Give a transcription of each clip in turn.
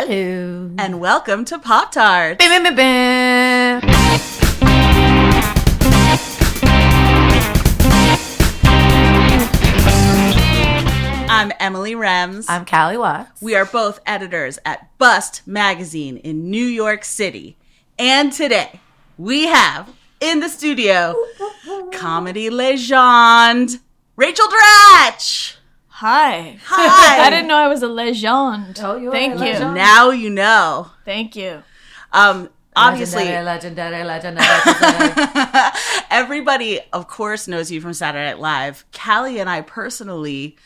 Hello. and welcome to Pop Tarts. Bam, bam, bam, bam. I'm Emily Rems. I'm Callie Watts. we are both editors at Bust Magazine in New York City. And today we have in the studio comedy legend Rachel Dratch. Hi. Hi. I didn't know I was a legend. Oh, you are Thank a you. legend. Now you know. Thank you. Um, obviously, Legendary, legendary, legendary. everybody, of course, knows you from Saturday Night Live. Callie and I personally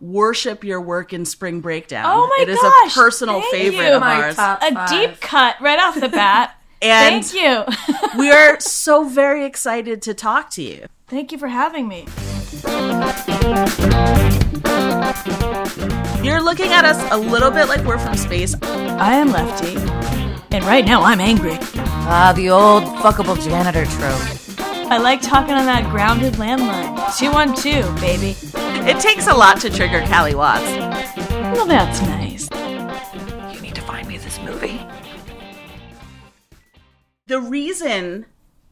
worship your work in Spring Breakdown. Oh my It is gosh, a personal thank favorite you. of My ours. top A deep cut right off the bat. And- Thank you. we are so very excited to talk to you. Thank you for having me. You're looking at us a little bit like we're from space. I am Lefty. And right now I'm angry. Ah, the old fuckable janitor trope. I like talking on that grounded landline. 212, baby. It takes a lot to trigger Callie Watts. Well, that's nice. You need to find me this movie. The reason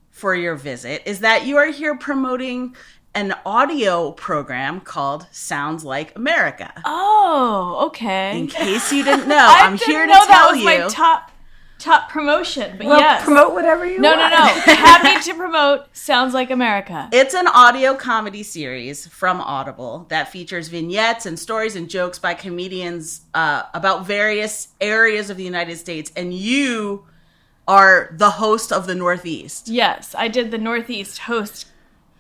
for your visit is that you are here promoting an audio program called Sounds Like America. Oh, okay. In case you didn't know, I I'm didn't here to know that was you. my top top promotion. But Well, yes. promote whatever you no, want. No, no, no. Happy to promote Sounds Like America. It's an audio comedy series from Audible that features vignettes and stories and jokes by comedians uh, about various areas of the United States. And you are the host of the Northeast. Yes, I did the Northeast Host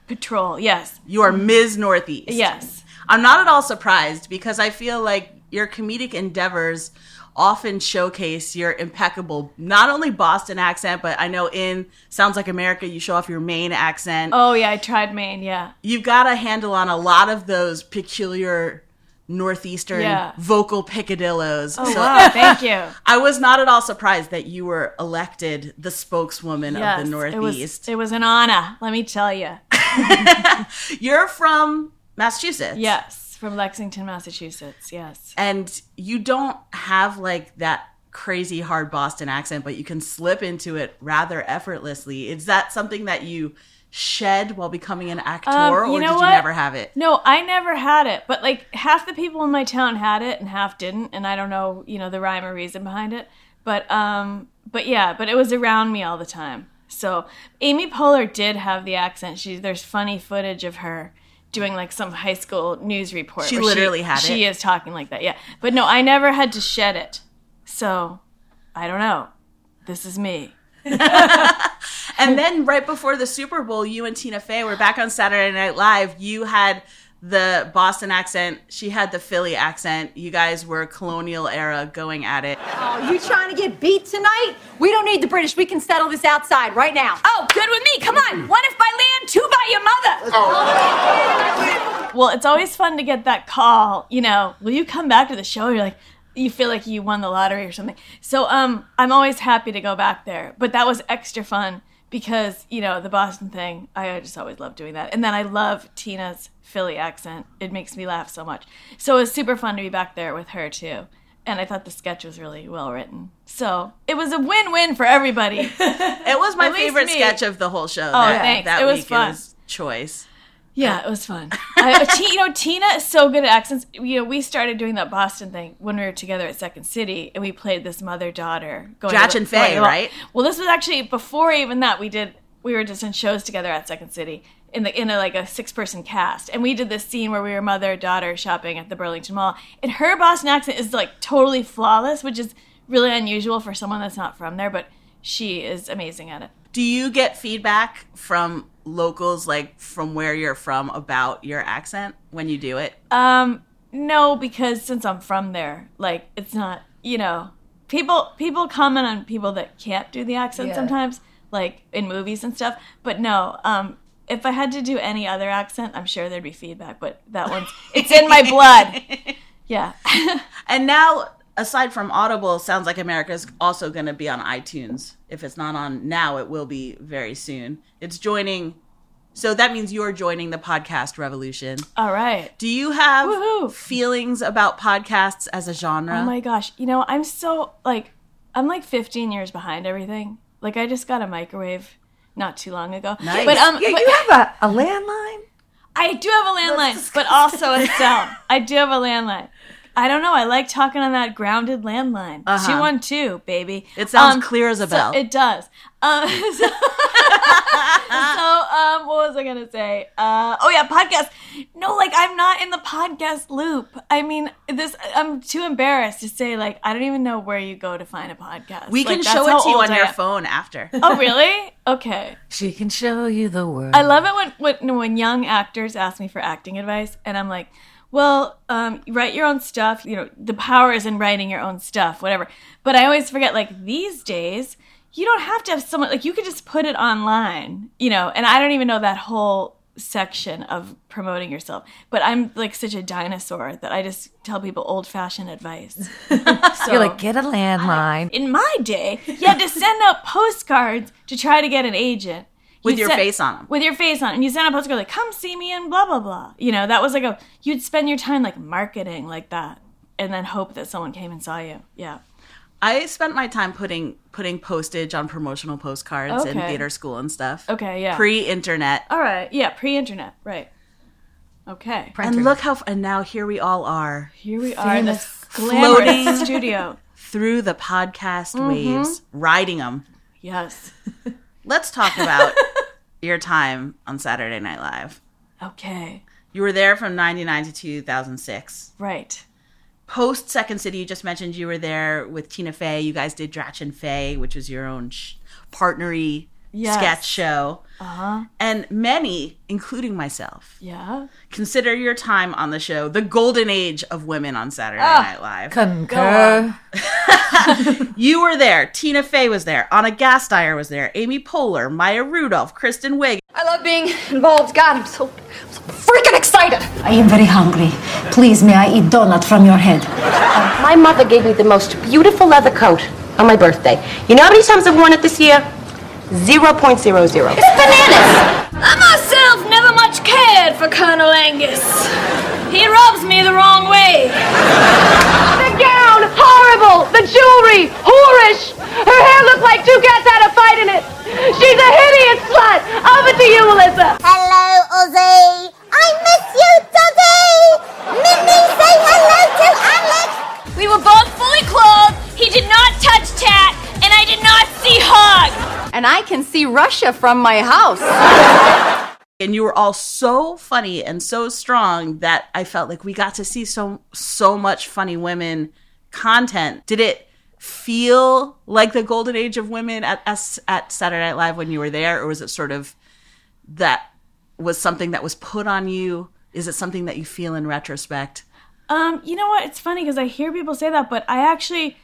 Patrol. Yes, You are Ms. Northeast. yes. I'm not at all surprised because I feel like your comedic endeavors often showcase your impeccable, not only Boston accent, but I know in Sounds Like America, you show off your Maine accent. Oh yeah, I tried Maine. Yeah, You've got a handle on a lot of those peculiar Northeastern Yeah. vocal picadillos. Oh So wow, thank you. I was not at all surprised that you were elected the spokeswoman Yes, of the it was Northeast. it was an honor. Let me tell you. You're from Massachusetts. Yes, from Lexington, Massachusetts. Yes. and you don't have like that crazy hard Boston accent, but you can slip into it rather effortlessly. Is that something that you shed while becoming an actor, Um, or did you never have it? No, I never had it, but like half the people in my town had it and half didn't, and I don't know, you know, the rhyme or reason behind it. But um but yeah, but it was around me all the time. So Amy Poehler did have the accent. She there's funny footage of her doing like some high school news report. She literally had it. She is talking like that, yeah. But no, I never had to shed it. So I don't know. This is me. And then right before the Super Bowl, you and Tina Fey were back on Saturday Night Live. You had the Boston accent, she had the Philly accent. You guys were colonial era going at it. Oh, you trying to get beat tonight? We don't need the British. We can settle this outside right now. Oh, good with me. Come on. One if by land, two by your mother. Well, it's always fun to get that call, you know, will you come back to the show? You're like, you feel like you won the lottery or something. So um, I'm always happy to go back there. But that was extra fun because, you know, the Boston thing, I just always love doing that. And then I love Tina's Philly accent. It makes me laugh so much. So it was super fun to be back there with her too. And I thought the sketch was really well written. So it was a win win for everybody. It was my favorite sketch of the whole show. Oh, that, thanks. That It was week. fun. It was choice. Yeah, it was fun. I, you know, Tina is so good at accents. You know, we started doing that Boston thing when we were together at Second City, and we played this mother daughter. Dratch and Fey, right? Well, this was actually before even that. We did. We were just in shows together at Second City in the in a, like a six person cast, and we did this scene where we were mother daughter shopping at the Burlington Mall, and her Boston accent is like totally flawless, which is really unusual for someone that's not from there, but she is amazing at it. Do you get feedback from locals, like from where you're from, about your accent when you do it? Um, no, because since I'm from there, like it's not, you know, people people comment on people that can't do the accent Yeah. sometimes, like in movies and stuff. But no, um, if I had to do any other accent, I'm sure there'd be feedback. But that one's it's in my blood. Yeah. And now, aside from Audible, Sounds Like America is also going to be on iTunes. If it's not on now, it will be very soon. It's joining So that means you're joining the podcast revolution. All right. Do you have Woohoo. feelings about podcasts as a genre? Oh my gosh. You know, I'm so like I'm like 15 years behind everything. Like I just got a microwave not too long ago. Nice. But um Yeah, but- you have a, a landline? I do have a landline, but also a cell. I do have a landline. I don't know. I like talking on that grounded landline. Uh-huh. 212, baby. It sounds clear as a so- bell. it does. Um, so, so, um, what was I going to say? Uh, oh, yeah, podcast. No, like, I'm not in the podcast loop. I mean, this, I'm too embarrassed to say, like, I don't even know where you go to find a podcast. we Like, can show it to you on I your am. phone after. Oh, really? Okay. She can show you the world. I love it when, when when young actors ask me for acting advice, and I'm like, "Well, um, write your own stuff. You know, the power is in writing your own stuff, whatever." But I always forget, like these days, you don't have to have someone like you could just put it online, you know. And I don't even know that whole section of promoting yourself. But I'm like such a dinosaur that I just tell people old fashioned advice. so, You're like, get a landline. in my day, you had to send out postcards to try to get an agent. With You'd your send- face them, With your face on, And you send a postcard like, come see me and blah, blah, blah. You know, that was like a, you'd spend your time like marketing like that and then hope that someone came and saw you. Yeah. I spent my time putting putting postage on promotional postcards in theater school and stuff. Okay, yeah. Pre-internet. All right. Yeah, pre internet. Right. Okay. And look how and now here we all are Here we are in this Floating. studio. through the podcast Mm-hmm. waves, riding them. Yes. Let's talk about your time on Saturday Night Live. Okay. You were there from 99 to 2006. Right. Post Second City, you just mentioned you were there with Tina Fey. You guys did Dratch and Fey, which was your own sh- partnery Yes. sketch show. Uh huh. And many, including myself, Yeah. consider your time on the show the golden age of women on Saturday Ah. Night Live. Concur. You were there. Tina Fey was there. Anna Gasteyer was there. Amy Poehler, Maya Rudolph, Kristen Wiig. I love being involved. God, I'm so, so freaking excited. I am very hungry. Please, may I eat donut from your head? My mother gave me the most beautiful leather coat on my birthday. You know how many times I've worn it this year? 0.00. I myself never much cared for Colonel Angus. He rubs me the wrong way. The gown, horrible. The jewelry, whorish. Her hair looked like two cats had a fight in it. She's a hideous slut. Over to you, Melissa. Hello, Ozzy. I miss you, Doddy. Minnie, say hello to Alex. We were both fully clothed. He did not touch Tat, and I did not see Hog. And I can see Russia from my house. And you were all so funny and so strong that I felt like we got to see so so much funny women content. Did it feel like the golden age of women at at, at Saturday Night Live when you were there, or was it sort of that was something that was put on you? Is it something that you feel in retrospect? Um, you know what? It's funny because I hear people say that, but I actually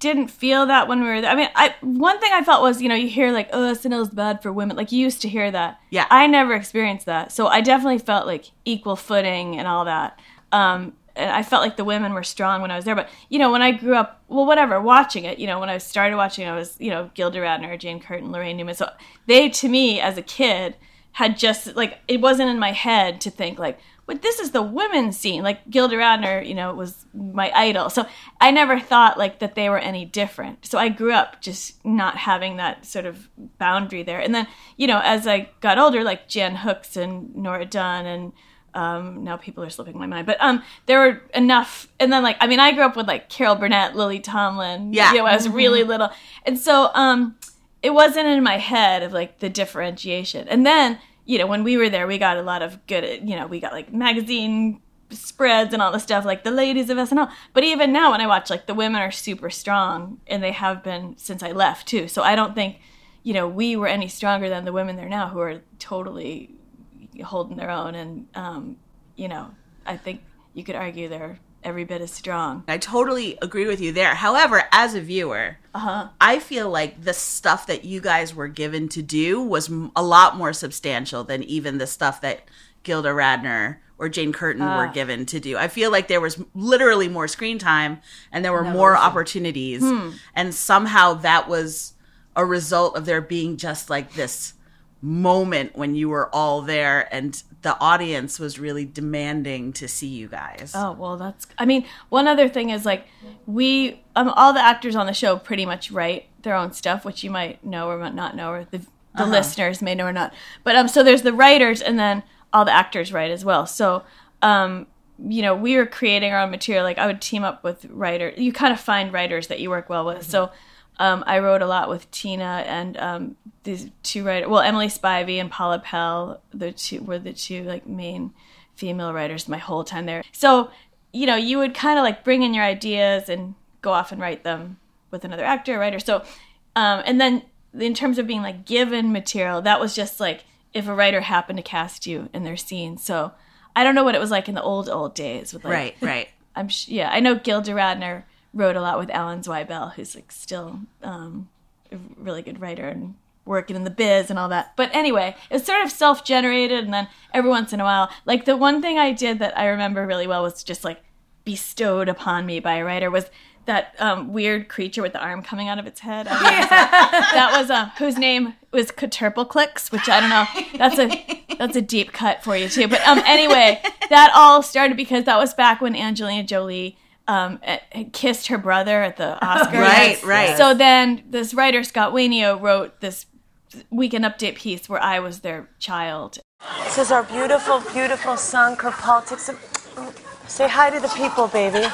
didn't feel that when we were there. I mean, I one thing I felt was, you know, you hear like, "Oh, SNL is bad for women." Like you used to hear that. Yeah. I never experienced that, so I definitely felt like equal footing and all that. Um, and I felt like the women were strong when I was there. But you know, when I grew up, well, whatever, watching it, you know, when I started watching, I was, you know, Gilda Radner, Jane Curtin, Laraine Newman. So they, to me, as a kid, had just like it wasn't in my head to think like but this is the women's scene like gilda radner you know was my idol so i never thought like that they were any different so i grew up just not having that sort of boundary there and then you know as i got older like jan hooks and nora dunn and um, now people are slipping my mind, but um, there were enough. And then like, I mean, I grew up with like Carol Burnett, Lily Tomlin. Yeah. you know, I was really little, and so um, it wasn't in my head of like the differentiation. And then, you know, when we were there, we got a lot of good, you know, we got like magazine spreads and all the stuff like the ladies of SNL. But even now when I watch like the women are super strong and they have been since I left too. So I don't think, you know, we were any stronger than the women there now who are totally holding their own and um, you know, I think you could argue they're every bit as strong. I totally agree with you there. However, as a viewer, uh-huh. I feel like the stuff that you guys were given to do was a lot more substantial than even the stuff that Gilda Radner or Jane Curtin were ah. given to do. I feel like there was literally more screen time and there were more opportunities. Hmm. And somehow that was a result of there being just like this moment when you were all there and the audience was really demanding to see you guys. Oh well, that's. I mean, one other thing is like we, um, all the actors on the show pretty much write their own stuff, which you might know or might not know, or the the listeners may know or not. But um, so there's the writers, and then all the actors write as well. So um, you know, we were creating our own material. Like I would team up with writers. You kind of find writers that you work well with. So um, I wrote a lot with Tina and um, these two writers. Well, Emily Spivey and Paula Pell, the two were the two like main female writers my whole time there. So you know, you would kind of like bring in your ideas and go off and write them with another actor or writer. So, um, and then in terms of being like given material, that was just like if a writer happened to cast you in their scene. So I don't know what it was like in the old old days with like right, right. I'm sh- yeah, I know Gilda Radner wrote a lot with Alan Zweibel, who's like still um, a really good writer and working in the biz and all that. But anyway, it's sort of self generated, and then every once in a while, like the one thing I did that I remember really well was just like bestowed upon me by a writer was that um, weird creature with the arm coming out of its head. I mean, like- that was uh, whose name was Caterpilclicks, which I don't know. That's a that's a deep cut for you too. But um, anyway, that all started because that was back when Angelina Jolie um, eh, kissed her brother at the Oscars. Right, right. So then this writer Scott Wainio wrote this weekend update piece where I was their child. This is our beautiful, beautiful son, Kirpaltic. Say hi to the people, baby.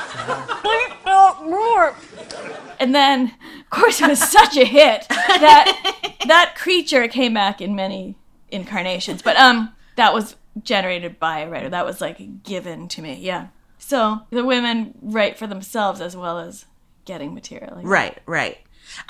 And then, of course, it was such a hit that that creature came back in many incarnations. But um, that was generated by a writer. That was like given to me. Yeah. So the women write for themselves as well as getting material. Right, right.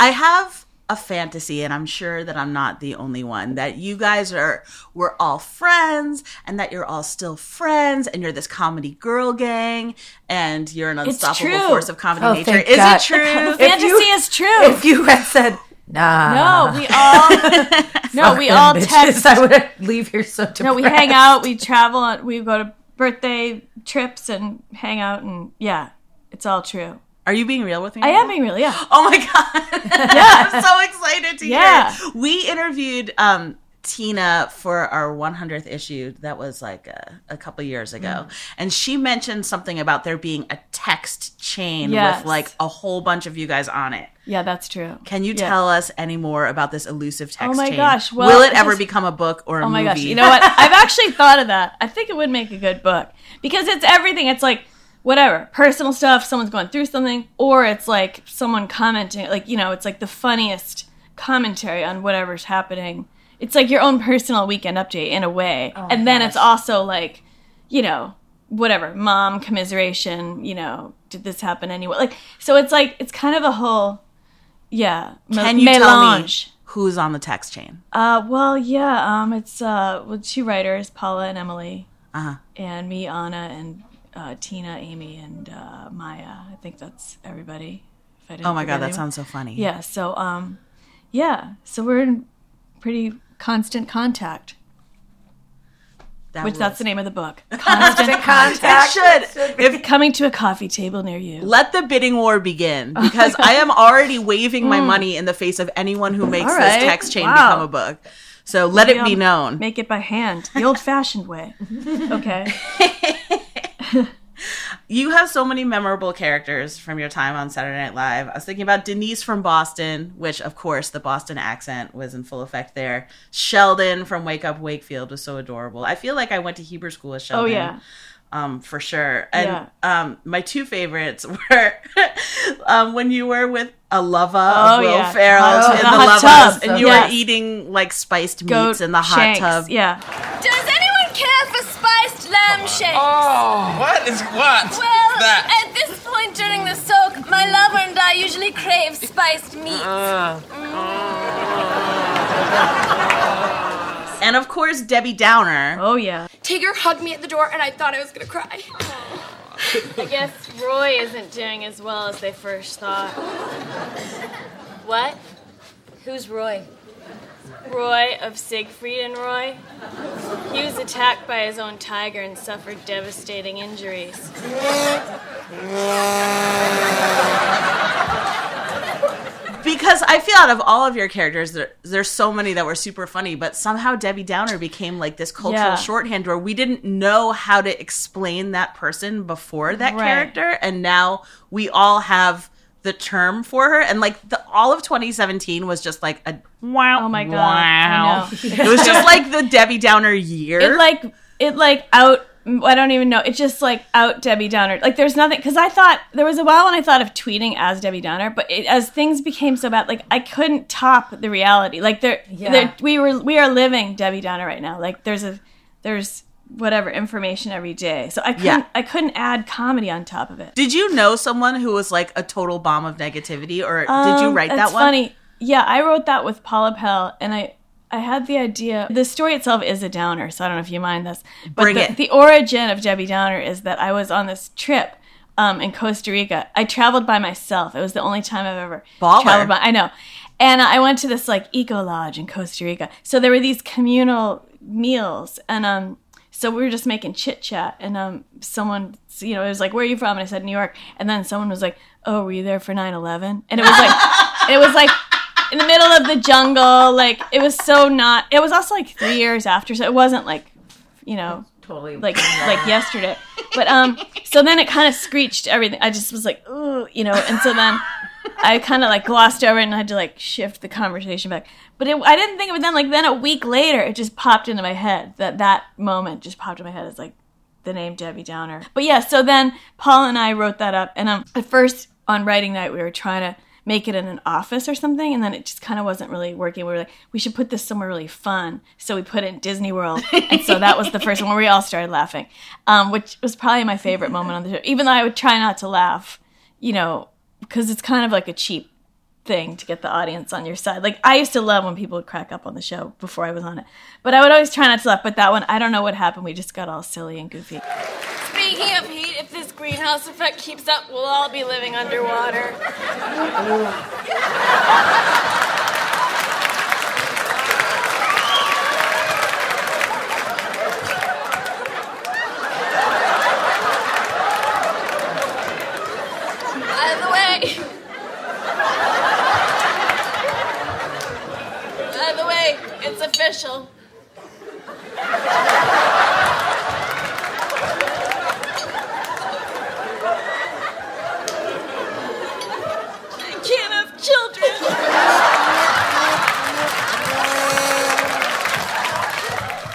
I have a fantasy, and I'm sure that I'm not the only one, that you guys are we're all friends and that you're all still friends and you're this comedy girl gang and you're an unstoppable force of comedy Oh, nature. Is God. it true? The fantasy you- is true. If you had said, nah. no, we all no, we all bitches, text. I would leave here so depressed. No, we hang out, we travel, we go to birthday trips and hang out, and yeah, it's all true. Are you being real with me? I am being real, yeah. Oh my god! yeah. I'm so excited to Yeah. hear. it. We interviewed um, Tina for our 100th issue. That was like a, a couple years ago, Mm. and she mentioned something about there being a text chain Yes. with like a whole bunch of you guys on it. Yeah, that's true. Can you Yeah. tell us any more about this elusive text Oh my chain? gosh, well, Will it ever become a book or a Oh my movie? gosh, you know what? I've actually thought of that. I think it would make a good book because it's everything. It's like whatever personal stuff, someone's going through something, or it's like someone commenting. Like you know, it's like the funniest commentary on whatever's happening. It's like your own personal weekend update in a way, and then it's also like, you know, whatever mom commiseration. You know, did this happen anyway? Like so, it's like it's kind of a whole, yeah. me- Can you tell me who's on the text chain? Uh, well, yeah. Um, it's uh, with two writers, Paula and Emily, Uh-huh. and me, Anna, and uh, Tina, Amy, and uh, Maya. I think that's everybody. If I didn't Oh my god, that anyone. sounds so funny. Yeah. So, um, yeah. So we're in pretty constant contact, That which rules. that's the name of the book. Constant contact. It should. If Coming to a coffee table near you. let the bidding war begin because I am already waving my money in the face of anyone who makes Mm. Right. this text chain Wow. become a book. So let it be I'll known. Make it by hand, the old-fashioned way. Okay. You have so many memorable characters from your time on Saturday Night Live. I was thinking about Denise from Boston, which of course the Boston accent was in full effect there. Sheldon from Wake Up Wakefield was so adorable. I feel like I went to Hebrew school with Sheldon. Oh yeah. um, for sure. And Yeah. um, my two favorites were um, when you were with a lover Oh, of Will yeah. Ferrell Hot- in the the, hot lovers, tub. and you Yes. were eating like spiced Goat meats in the hot shanks, tub. Yeah. Lamb shakes? Oh, what is what? Well, that? at this point during the soak, my lover and I usually crave spiced meats. Uh. Mm. And of course, Debbie Downer. Oh yeah. Tigger hugged me at the door, and I thought I was gonna cry. I guess Roy isn't doing as well as they first thought. What? Who's Roy? Roy of Siegfried and Roy. He was attacked by his own tiger and suffered devastating injuries. Because because I feel out of all of your characters, there, there's so many that were super funny, but somehow Debbie Downer became like this cultural Yeah. shorthand where we didn't know how to explain that person before that Right. character, and now we all have the term for her, and like the all of 2017 was just like a wow, Oh my god! wow. It was just like the Debbie Downer year. it like it like out I don't even know. It just like out Debbie Downer. Like there's nothing because I thought there was a while when I thought of tweeting as Debbie Downer, but it, as things became so bad, like I couldn't top the reality. Like there, Yeah. there we were we are living Debbie Downer right now. Like there's a there's whatever information every day. So I couldn't Yeah. I couldn't add comedy on top of it. Did you know someone who was like a total bomb of negativity, or did you Um, write that one? Funny. Yeah, I wrote that with Paula Pell, and I I had the idea. The story itself is a downer, so I don't know if you mind this. But Bring the, it. the origin of Debbie Downer is that I was on this trip um, in Costa Rica. I traveled by myself. It was the only time I've ever Baller. traveled by. I know. And I went to this like eco lodge in Costa Rica. So there were these communal meals, and um, so we were just making chit chat, and um, someone, you know, it was like, "Where are you from?" And I said, "New York." And then someone was like, "Oh, were you there for 9/11?" And it was like, it was like in the middle of the jungle. Like it was so not. It was also like three years after, so it wasn't like, you know, Totally. like like yesterday. But um, so then it kind of screeched everything. I just was like, ooh, you know, and so then I kind of like glossed over it and I had to like shift the conversation back. But it, I didn't think of it then. Like then a week later, it just popped into my head. That that moment just popped in my head. It's like the name Debbie Downer. But yeah, so then Paula and I wrote that up, and um, at first on writing night we were trying to make it in an office or something, and then it just kind of wasn't really working. We were like, we should put this somewhere really fun, so we put it in Disney World, and so that was the first one where we all started laughing, um, which was probably my favorite moment on the show. Even though I would try not to laugh, you know, because it's kind of like a cheap thing to get the audience on your side. Like I used to love when people would crack up on the show before I was on it, but I would always try not to laugh. But that one, I don't know what happened. We just got all silly and goofy. Speaking of heat, if this greenhouse effect keeps up, we'll all be living underwater. By the way, it's official.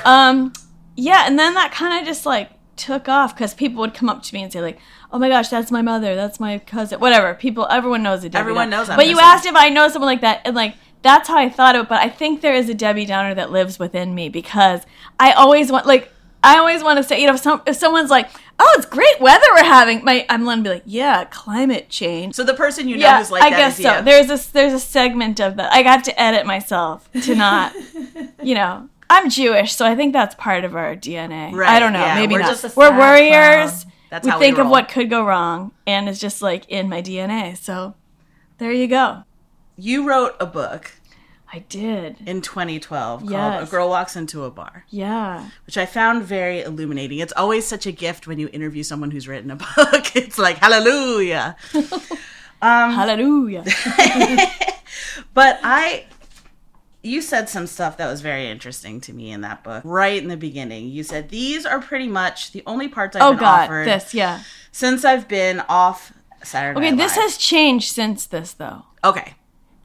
Um, yeah, and then that kind of just like took off because people would come up to me and say like, "Oh my gosh, that's my mother, that's my cousin, whatever." People, everyone knows a Debbie. Everyone knows I'm But you asked if I know someone like that, and like that's how I thought of it. But I think there is a Debbie Downer that lives within me because I always want like. I always want to say, you know, if, some, if someone's like, "Oh, it's great weather we're having," my I'm gonna be like, "Yeah, climate change." So the person you know yeah, who's like I guess is so. you. There's a there's a segment of that. I got to edit myself to not, you know. I'm Jewish, so I think that's part of our DNA. Right, I don't know. yeah, maybe we're not. just a we're sad warriors. clown. That's we how we think of what could go wrong, and it's just like in my DNA. So there you go. You wrote a book I did. in 2012 called A Girl Walks Into a Bar, Yeah. which I found very illuminating. It's always such a gift when you interview someone who's written a book. It's like, hallelujah. Um, Hallelujah. But I, you said some stuff that was very interesting to me in that book. Right in the beginning, you said these are pretty much the only parts I've oh been God, offered this. Yeah. since I've been off Saturday. Okay, Night this Live." has changed since this though. okay.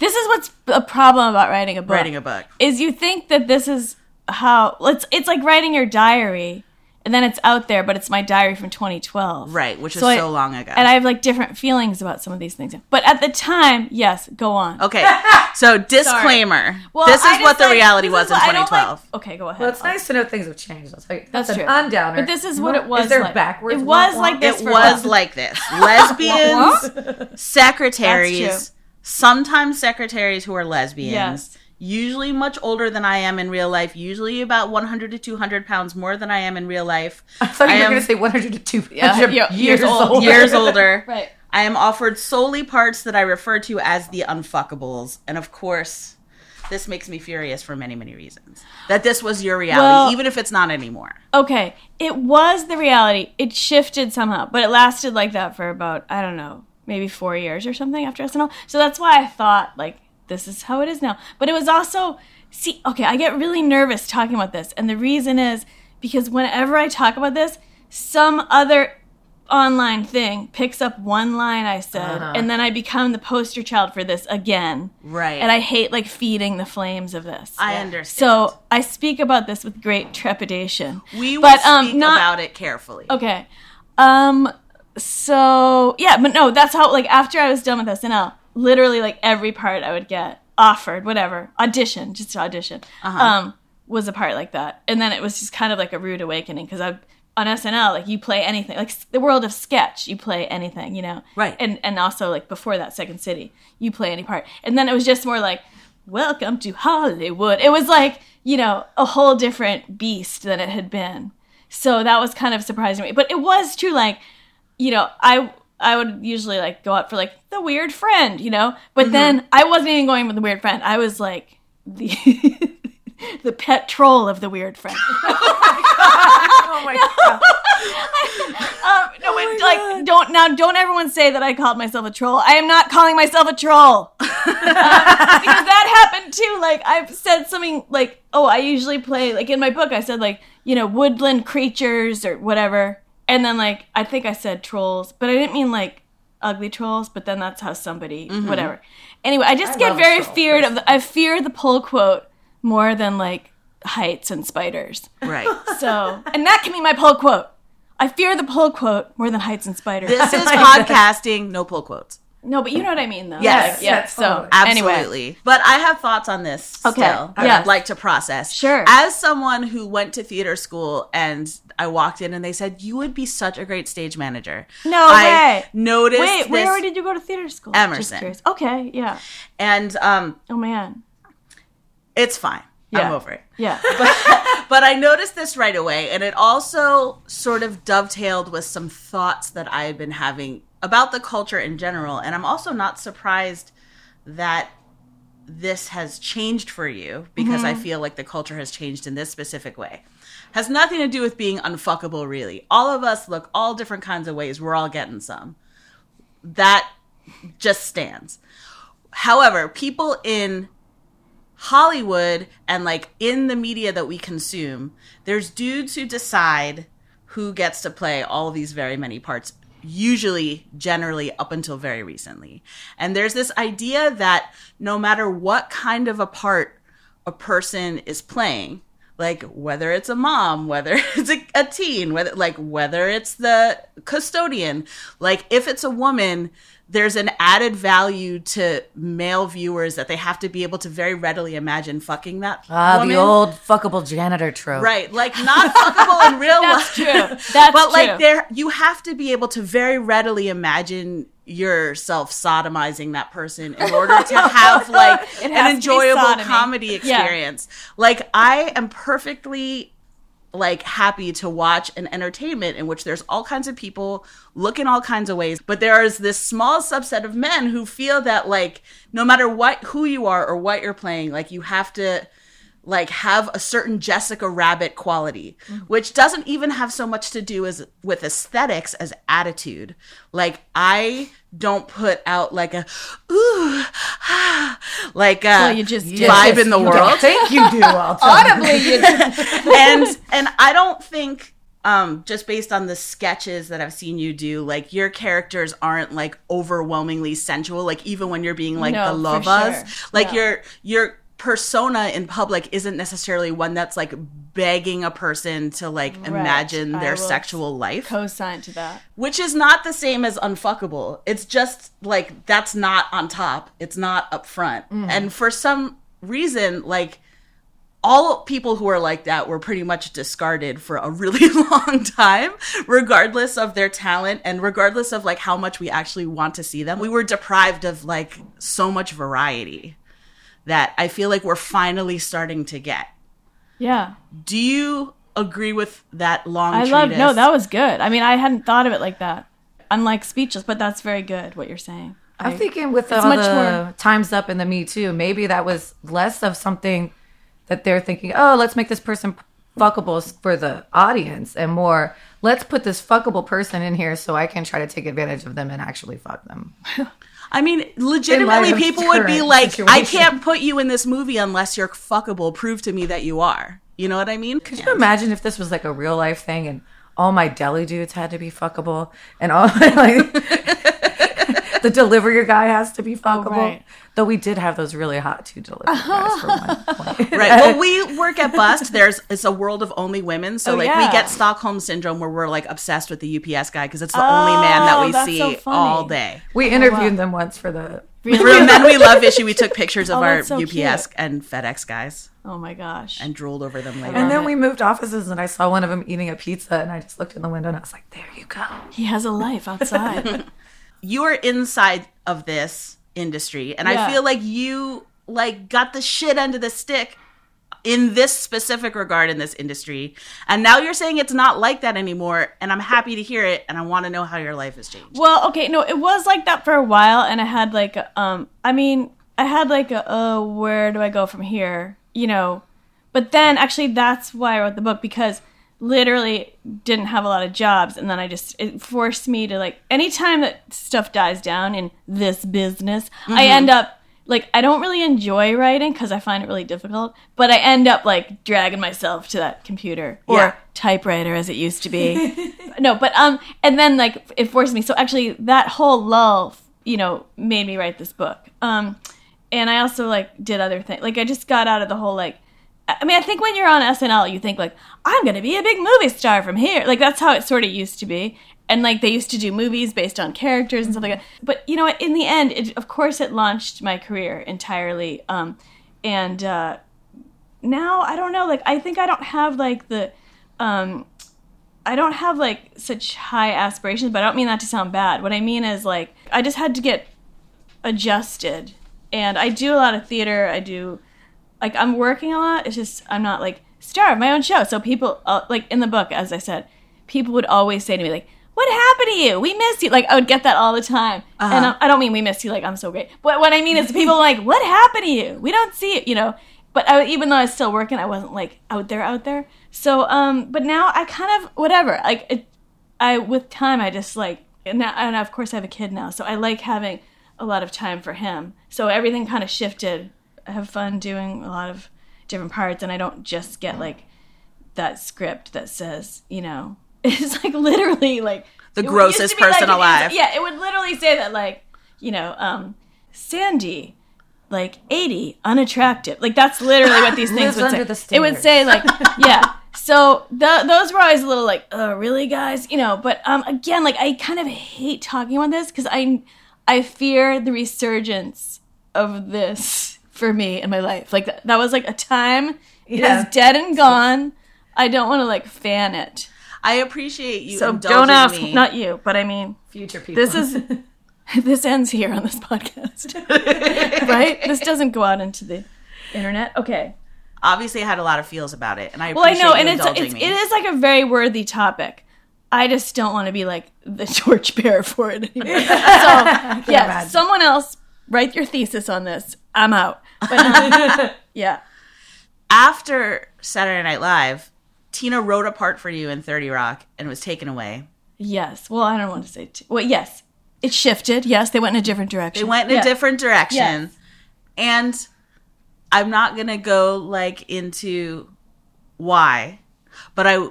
This is what's a problem about writing a book. Writing a book. is you think that this is how it's it's like writing your diary and then it's out there but it's my diary from 2012 Right, which is I- so long ago. and i have like different feelings about some of these things but at the time yes go on Okay, so disclaimer. Well, this is what the like- reality was in what I don't 2012. like- okay go ahead Well, it's nice to know things have changed. I'll tell you. That's an true. undowner. but this is what it was Is there like. backwards? it was womp like this It for was while. like this: lesbians, That's secretaries, true. sometimes secretaries who are lesbians. Yes. Usually much older than I am in real life. Usually about 100 to 200 pounds more than I am in real life. I thought you I were going to say 100 to 200 Yeah, years, years old. old. years older. Right. I am offered solely parts that I refer to as the unfuckables. And of course, this makes me furious for many, many reasons. That this was your reality, Well- even if it's not anymore. okay it was the reality it shifted somehow but it lasted like that for about i don't know maybe four years or something after snl so that's why i thought like this is how it is now. But it was also, see, okay, I get really nervous talking about this. And the reason is because whenever I talk about this, some other online thing picks up one line I said, Uh-huh. and then I become the poster child for this again. Right. And I hate like feeding the flames of this. I understand. So I speak about this with great trepidation. we will but, um, speak not- about it carefully. Okay. Um so yeah, but no, that's how like after I was done with SNL, literally like every part I would get offered, whatever, audition, just audition. Uh-huh. Um was a part like that. And then it was just kind of like a rude awakening because I on SNL like you play anything. Like the world of sketch, you play anything, you know. Right. And and also like before that Second City, you play any part. And then it was just more like welcome to Hollywood. It was like, you know, a whole different beast than it had been. So that was kind of surprising me. But it was true, like, you know, I I would usually like go out for like the weird friend, you know? But then I wasn't even going with the weird friend. I was like the the pet troll of the weird friend. Oh my god. um, no, but like, don't now. Don't everyone say that I called myself a troll. I am not calling myself a troll Uh, because that happened too. Like I've said something like, "Oh, I usually play like in my book." I said like, you know, woodland creatures or whatever, and then like I think I said trolls, but I didn't mean like ugly trolls. But then that's how somebody mm-hmm. whatever. Anyway, I just get very feared of. The, I fear the pull quote more than like heights and spiders. Right. So, and that can be my pull quote. I fear the pull quote more than heights and spiders. This is podcasting, no pull quotes. No, but you know what I mean, though. Yes. Like, yeah. Yes, So, totally. anyway, Absolutely. But I have thoughts on this Okay. still. that Yes. I'd like to process. Sure. As someone who went to theater school and I walked in and they said, You would be such a great stage manager. No I way. noticed wait, this where did you go to theater school? Emerson. curious. Okay, yeah. and um Oh man, it's fine. Yeah. I'm over it. yeah. But I noticed this right away, and it also sort of dovetailed with some thoughts that I had been having about the culture in general. And I'm also not surprised that this has changed for you because I mm-hmm. feel like the culture has changed in this specific way. Has nothing to do with being unfuckable, really. All of us look all different kinds of ways. We're all getting some. That just stands. However, people in Hollywood and like in the media that we consume, there's dudes who decide who gets to play all these very many parts, usually, generally, up until very recently. And there's this idea that no matter what kind of a part a person is playing, like whether it's a mom, whether it's a, a teen, whether like whether it's the custodian, like if it's a woman, there's an added value to male viewers that they have to be able to very readily imagine fucking that Ah, woman. the old fuckable janitor trope. Right, like not fuckable in real That's life. true. That's but like there, you have to be able to very readily imagine yourself sodomizing that person in order to have like an enjoyable sodomy. comedy Yeah. experience. Like I am perfectly like happy to watch an entertainment in which there's all kinds of people look in all kinds of ways but there is this small subset of men who feel that like no matter what who you are or what you're playing like you have to like have a certain Jessica Rabbit quality, mm-hmm. which doesn't even have so much to do as with aesthetics as attitude. Like I don't put out like a ooh ah, like a Well, you just vibe in the world. think you do, tell you. and and I don't think um just based on the sketches that I've seen you do, like your characters aren't like overwhelmingly sensual. Like even when you're being like No, the lovas, sure. like your your persona in public isn't necessarily one that's like begging a person to like imagine their sexual life Co-sign to that. which is not the same as unfuckable. It's just like that's not on top. It's not up front. Mm. And for some reason, like all people who are like that were pretty much discarded for a really long time, regardless of their talent and regardless of like how much we actually want to see them. We were deprived of like so much variety that I feel like we're finally starting to get. Yeah. Do you agree with that long I love no, that was good. I mean, I hadn't thought of it like that. Unlike speechless, but that's very good what you're saying. I'm I- thinking with It's all much the more- times up in the Me Too, maybe that was less of something that they're thinking, oh, let's make this person fuckable for the audience and more let's put this fuckable person in here so I can try to take advantage of them and actually fuck them. I mean, legitimately, people would be like, I can't put you in this movie unless you're fuckable. Prove to me that you are. You know what I mean? Could you imagine if this was like a real life thing and all my deli dudes had to be fuckable and all like the delivery guy has to be fuckable? right. Though we did have those really hot two delivery guys for one point. Right. Well, we work at Bust. There's it's a world of only women. So Oh, like yeah. we get Stockholm syndrome where we're like obsessed with the UPS guy because it's the only man that Oh, we see so all day. We oh, interviewed them once for the For Men We Love issue, we took pictures of Oh, our so UPS cute. and FedEx guys Oh my gosh. and drooled over them later. And then we moved offices and I saw one of them eating a pizza and I just looked in the window and I was like, there you go. he has a life outside. You're inside of this industry and Yeah. i feel like you like got the shit under the stick in this specific regard in this industry and now you're saying it's not like that anymore and i'm happy to hear it and i want to know how your life has changed Well, okay, no, it was like that for a while, and I had like, um, I mean, I had like, a, oh, where do I go from here? You know, but then actually, that's why I wrote the book because literally didn't have a lot of jobs, and then I just it forced me to like, anytime that stuff dies down in this business, I end up like I don't really enjoy writing because I find it really difficult, but I end up like dragging myself to that computer or Yeah. typewriter as it used to be. no, but um, and then like it forced me. So actually, that whole lull, you know, made me write this book. Um, and I also like did other things. Like I just got out of the whole like. I mean, I think when you're on SNL, you think like I'm gonna be a big movie star from here. Like that's how it sort of used to be. And like they used to do movies based on characters and stuff like that. But you know what? In the end, it, of course, it launched my career entirely. Um, and uh, now I don't know. Like I think I don't have like the um I don't have like such high aspirations, but I don't mean that to sound bad. What I mean is like I just had to get adjusted. And I do a lot of theater. I do like I'm working a lot. It's just I'm not like star of my own show. So people uh, like in the book as I said, people would always say to me like what happened to you? We miss you. Like I would get that all the time, and I, I don't mean we miss you. Like I'm so great, but what I mean is people like, "What happened to you? We don't see it," you know. But I, even though I was still working, I wasn't like out there, out there. So, um, but now I kind of whatever. Like, it, I with time, I just like, and, now, and of course I have a kid now, so I like having a lot of time for him. So everything kind of shifted. I have fun doing a lot of different parts, and I don't just get like that script that says, you know, it's like literally like The it grossest to be, like, person it is- alive. yeah, it would literally say that like, you know, um, Sandy, like eighty, unattractive. Like that's literally what these things Lives would under say. the it would say like, yeah. So th- those were always a little like, oh, really, guys? You know. But um, again, like I kind of hate talking about this because I, I fear the resurgence of this for me in my life. Like that, that was like a time. It Yeah. is dead and gone. I don't want to like fan it. i appreciate you So don't ask, me. not you, but I mean, Future people. this is this ends here on this podcast, right? This doesn't go out into the internet. Okay. obviously i had a lot of feels about it and i Well, I know, and it's, it's me. it is like a very worthy topic. I just don't want to be like the torchbearer for it anymore. so yeah, imagine. someone else write your thesis on this. I'm out. But um, yeah. after saturday night live tina wrote a part for you in 30 rock and was taken away Yes. Well, I don't want to say. T- well, yes, it shifted. Yes, they went in a different direction. They went in Yeah. a different direction. Yes. And I'm not going to go like into why, but I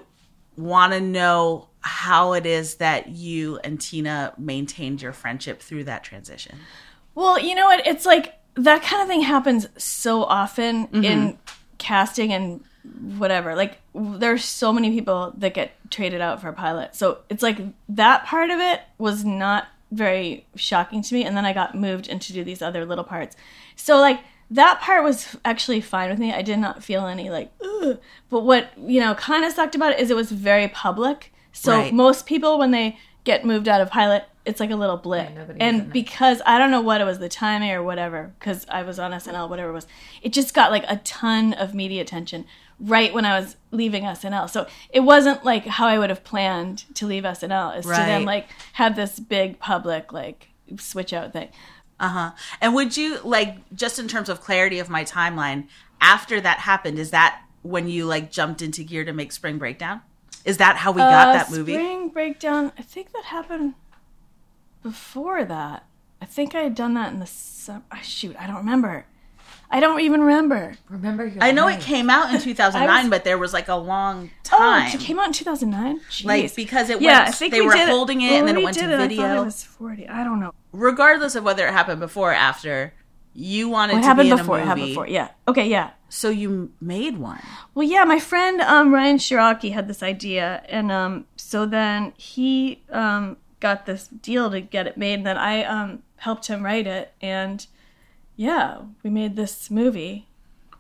want to know how it is that you and Tina maintained your friendship through that transition. Well, you know what? It's like that kind of thing happens so often Mm-hmm. in casting and whatever. Like there's so many people that get traded out for a pilot. So it's like that part of it was not very shocking to me and then I got moved in to do these other little parts. So like that part was actually fine with me. I did not feel any like Ugh. but what, you know, kind of sucked about it is it was very public. So Right. most people when they get moved out of pilot, it's like a little blip. knows and because I don't know what it was, the timing or whatever, because I was on SNL, whatever it was, it just got like a ton of media attention right when I was leaving SNL. So it wasn't like how I would have planned to leave SNL, is to then like have this big public like switch out thing. Uh huh. And would you like just in terms of clarity of my timeline after that happened? Is that when you like jumped into gear to make Spring Breakdown? Is that how we got Uh, that movie? Spring Breakdown. I think that happened before that. I think I had done that in the summer. Shoot, I don't remember. I don't even remember. Remember your I know name. it came out in 2009, was- but there was like a long time. Oh, time. it came out in 2009. Like, because it yeah, went- I think they we were did holding it, when and then it we went to did I thought video. it was 40. I don't know. Regardless of whether it happened before or after, you wanted What to happened be in before? a movie. happened before. Yeah. Okay. Yeah. So you made one. Well, yeah, my friend um, Ryan Shiraki had this idea, and um, so then he um, got this deal to get it made, and then I um, helped him write it, and yeah, we made this movie.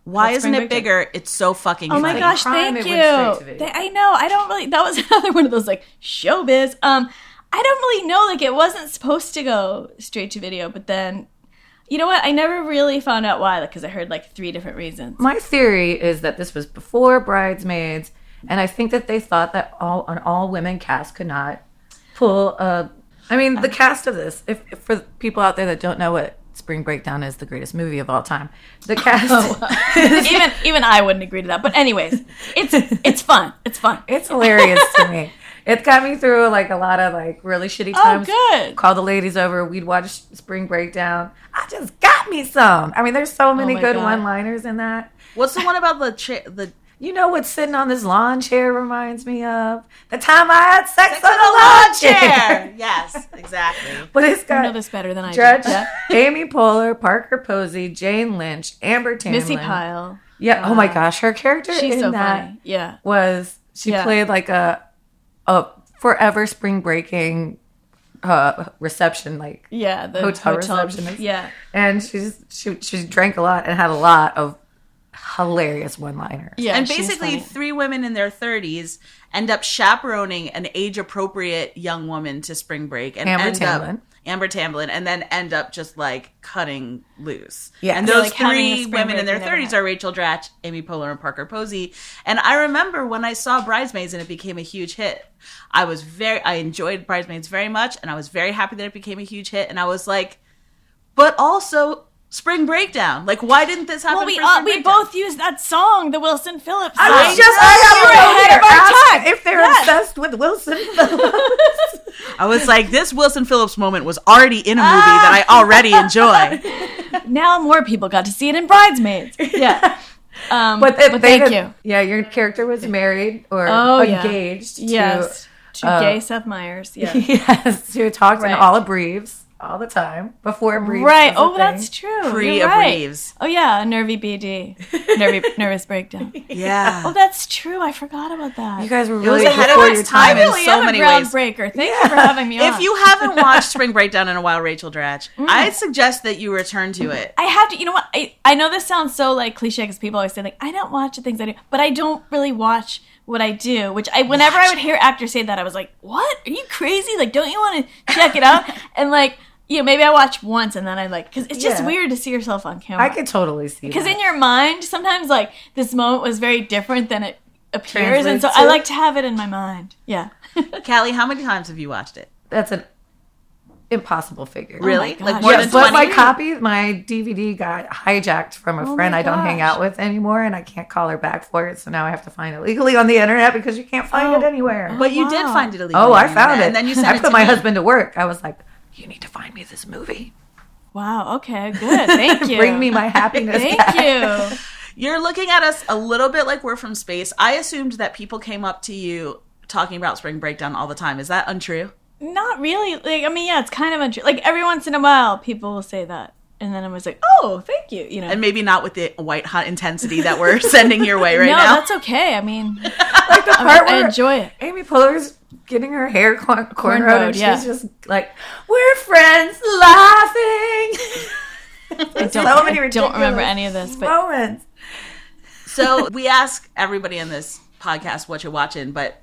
Why isn't Spring it Breakdown. bigger? It's so fucking. Oh my funny. gosh, crime, thank it went straight to you. video. Th- I know. I don't really. That was another one of those like showbiz. Um, I don't really know. Like it wasn't supposed to go straight to video, but then, you know what? I never really found out why. Like because I heard like three different reasons. My theory is that this was before Bridesmaids, and I think that they thought that all an all women cast could not pull a. I mean, the cast of this. If, if for people out there that don't know what Spring Breakdown is, the greatest movie of all time. The oh, cast. even even I wouldn't agree to that. But anyways, it's it's fun. It's fun. It's hilarious to me. It got me through like a lot of like really shitty oh, times. Oh, good. Call the ladies over. We'd watch Spring Breakdown. I just got me some. I mean, there's so oh many Oh good God. one-liners in that. What's the one about the cha- the You know what sitting on this lawn chair reminds me of? The time I had sex, Sex on on a the lawn lawn chair. chair? yes, exactly. But it's You got know this better than I Judge do. Yeah. Amy Poehler, Parker Posey, Jane Lynch, Amber Tamblyn. Missi Pyle. Yeah. oh my gosh, her character She's in so that funny. Yeah. was she Yeah. played like a a forever spring breaking uh reception like Yeah. The hotel, hotel- receptionist. Yeah. and she's she she drank a lot and had a lot of hilarious one liners. Yeah. and basically, three women in their 30s end up chaperoning an age appropriate young woman to spring break and Amber end Tamblyn. up Amber Tamblyn and then end up just like cutting loose. Yeah. And those like three women in their 30s had. are Rachel Dratch, Amy Poehler, and Parker Posey. And I remember when I saw Bridesmaids and it became a huge hit. I was very I enjoyed Bridesmaids very much and I was very happy that it became a huge hit and I was like but also Spring Breakdown. Like why didn't this happen Well, we uh, we Breakdown? both used that song, the Wilson Phillips. I was just I have ahead of our time. if they're Yes. obsessed with Wilson Phillips. I was like, this Wilson Phillips moment was already in a movie that I already enjoy. Now more people got to see it in Bridesmaids. Yeah. Um, But, but, thank had- you. Yeah, your character was married or Oh, yeah. engaged. to- Yes. To uh, gay Seth Meyers. Yeah. yes, who talked in Right. all of Breves all the time before Breves. Right. was oh, a Oh, thing. that's true. Pre You're a right. Breves. Oh yeah, a nervy BD, nervy nervous breakdown. Yeah. Oh, that's true. I forgot about that. You guys were was really ahead of before its your time I in really so am many a ways. groundbreaker. Thank you for having me on. If you haven't watched Spring Breakdown in a while, Rachel Dratch, mm. I suggest that you return to it. I have to, you know what? I, I know this sounds so like cliche because people always say like I don't watch the things I do, but I don't really watch what I do. Which I, whenever I would hear actors say that, I was like, "What? Are you crazy? Like, don't you want to check it out?" and like, you know, maybe I watch once and then I like because it's just Yeah. weird to see yourself on camera. I could totally see because in your mind, sometimes like this moment was very different than it appears, and so Translates I like to have it in my mind. Yeah. Callie, how many times have you watched it? that's an impossible figure. Really? Oh my like gosh. more Yeah, than but my copy, my DVD got hijacked from a Oh friend I don't hang out with anymore, and I can't call her back for it. So now I have to find it legally on the internet because you can't find it Oh. anywhere. Oh, but you did find it illegally. oh, I found internet, it. And then you sent I it put to my me. husband to work. I was like, "You need to find me this movie. Wow. Okay. Good. Thank you. Bring me my happiness." Thank back." you. You're looking at us a little bit like we're from space. I assumed that people came up to you talking about Spring Breakdown all the time. Is that untrue? Not really. Like, I mean, yeah, it's kind of untrue. Like, every once in a while, people will say that. And then I was like, oh, thank you. You know. And maybe not with the white hot intensity that we're sending your way right no, now. No, that's okay. I mean, Like the part I where enjoy it. Amy Poehler's getting her hair corn- cornrowed, Cornrowed, and she's yeah. just like, "We're friends, laughing." I don't, so many I don't remember any of this, but moments. So we ask everybody in this podcast what you're watching, but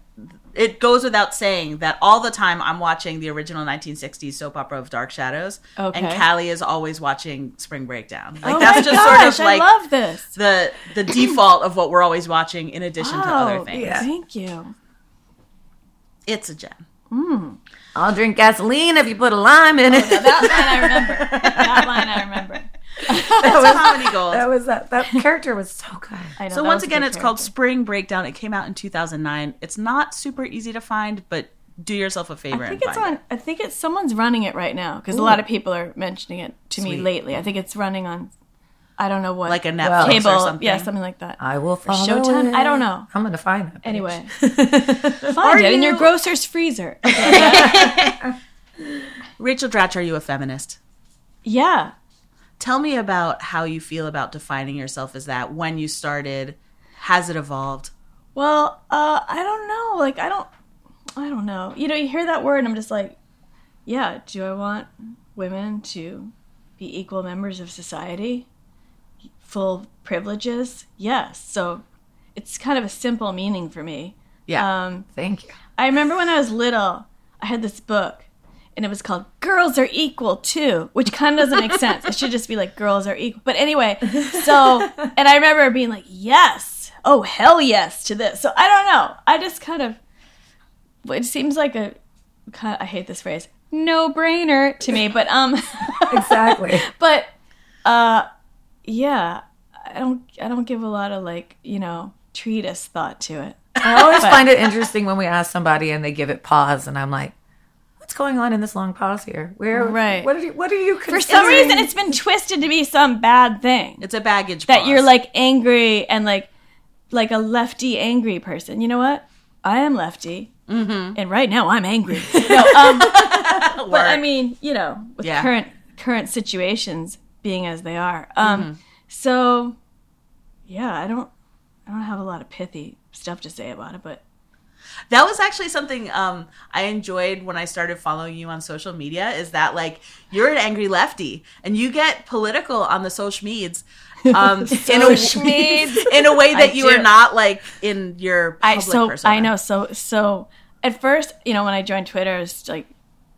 it goes without saying that all the time I'm watching the original 1960s soap opera of Dark Shadows, Okay. and Callie is always watching Spring Breakdown. Like oh that's my just gosh, sort of like I love this. the the default of what we're always watching in addition to other Oh, things. yeah. thank you. It's a gem. Mm. I'll drink gasoline if you put a lime in it. That line I remember. That line I remember. that was comedy gold. That was that. That character was so good. I know, so once again, good it's called. Spring Breakdown. It came out in 2009. It's not super easy to find, but do yourself a favor I think and it's find on. I think it's someone's running it right now because a lot of people are mentioning it to me lately. I think it's running on. I don't know what Like a Netflix or cable, something? yeah, something like that. I will Or follow Showtime. it. I don't know. I'm gonna find it. Anyway, find it in your grocer's freezer. Rachel Dratch, are you a feminist? yeah, Tell me about how you feel about defining yourself as that. When you started, has it evolved? Well, uh, I don't know. Like, I don't, I don't know. You know, you hear that word, and I'm just like, yeah. Do I want women to be equal members of society, full privileges? Yes. So, it's kind of a simple meaning for me. Yeah. Um, Thank you. I remember when I was little, I had this book, and it was called "Girls Are Equal Too," which kind of doesn't make sense. It should just be like "Girls Are Equal." But anyway, so and I remember being like, "Yes, oh hell yes" to this. So I don't know. I just kind of it seems like a kind of, I hate this phrase no brainer to me, but um, Exactly. but uh, yeah, I don't I don't give a lot of like you know treatise thought to it. I always But- find it interesting when we ask somebody and they give it pause, and I'm like, "What's going on in this long pause here? Where? Right. What are you? What are you? For some reason, it's been twisted to be some bad thing. It's a baggage that pause. you're like angry and like like a lefty angry person. You know what? I am lefty, mm-hmm. and right now I'm angry. no, um, but I mean, you know, with Yeah. current current situations being as they are. Um, Mm-hmm. So, yeah, I don't I don't have a lot of pithy stuff to say about it, but that was actually something um, I enjoyed when I started following you on social media. Is that like you're an angry lefty and you get political on the social medias um, in a in a way that I you are not like in your public I so persona. I know so so at first you know when I joined Twitter it was like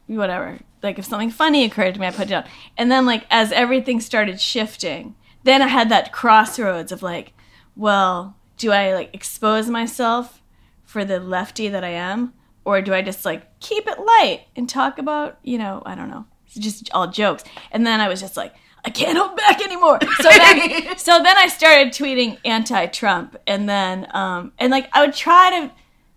whatever like if something funny occurred to me I put it down. And then like as everything started shifting then I had that crossroads of like well do I like expose myself for the lefty that I am? Or do I just like keep it light and talk about you know I don't know it's just all jokes. And then I was just like I can't hold back anymore. So then, so then I started tweeting anti-Trump, and then, um, and like I would try to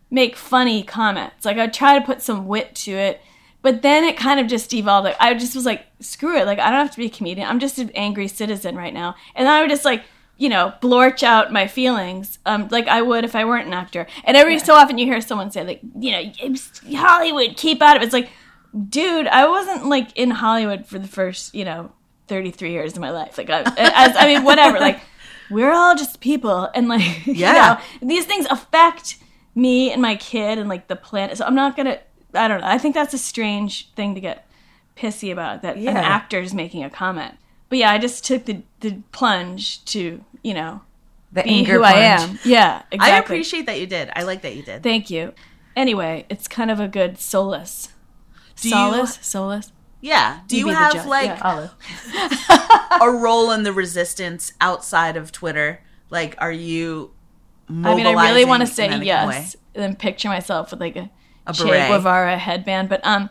make funny comments, like I'd try to put some wit to it, but then it kind of just evolved. Like I just was like, screw it, like I don't have to be a comedian. I'm just an angry citizen right now, and then I would just like. You know, blorch out my feelings, um, like I would if I weren't an actor. And every so often, you hear someone say, like, you know, Hollywood, keep out of it. It's like, dude, I wasn't like in Hollywood for the first, you know, 33 years of my life. Like, I, as, I mean, whatever. Like, we're all just people, and like, Yeah. you know, these things affect me and my kid and like the planet. So I'm not gonna. I don't know. I think that's a strange thing to get pissy about that an Yeah. actor's making a comment. But yeah, I just took the the plunge to you know the be anger who I am. Yeah, exactly. I appreciate that you did. I like that you did. Thank you. Anyway, it's kind of a good solace. Do you- solace, solace. yeah. Do you, the have like Yeah. A role in the resistance outside of Twitter? Like, are you? I mean, I really want to say yes, way? and then picture myself with like a, A Che beret. Guevara headband. But um,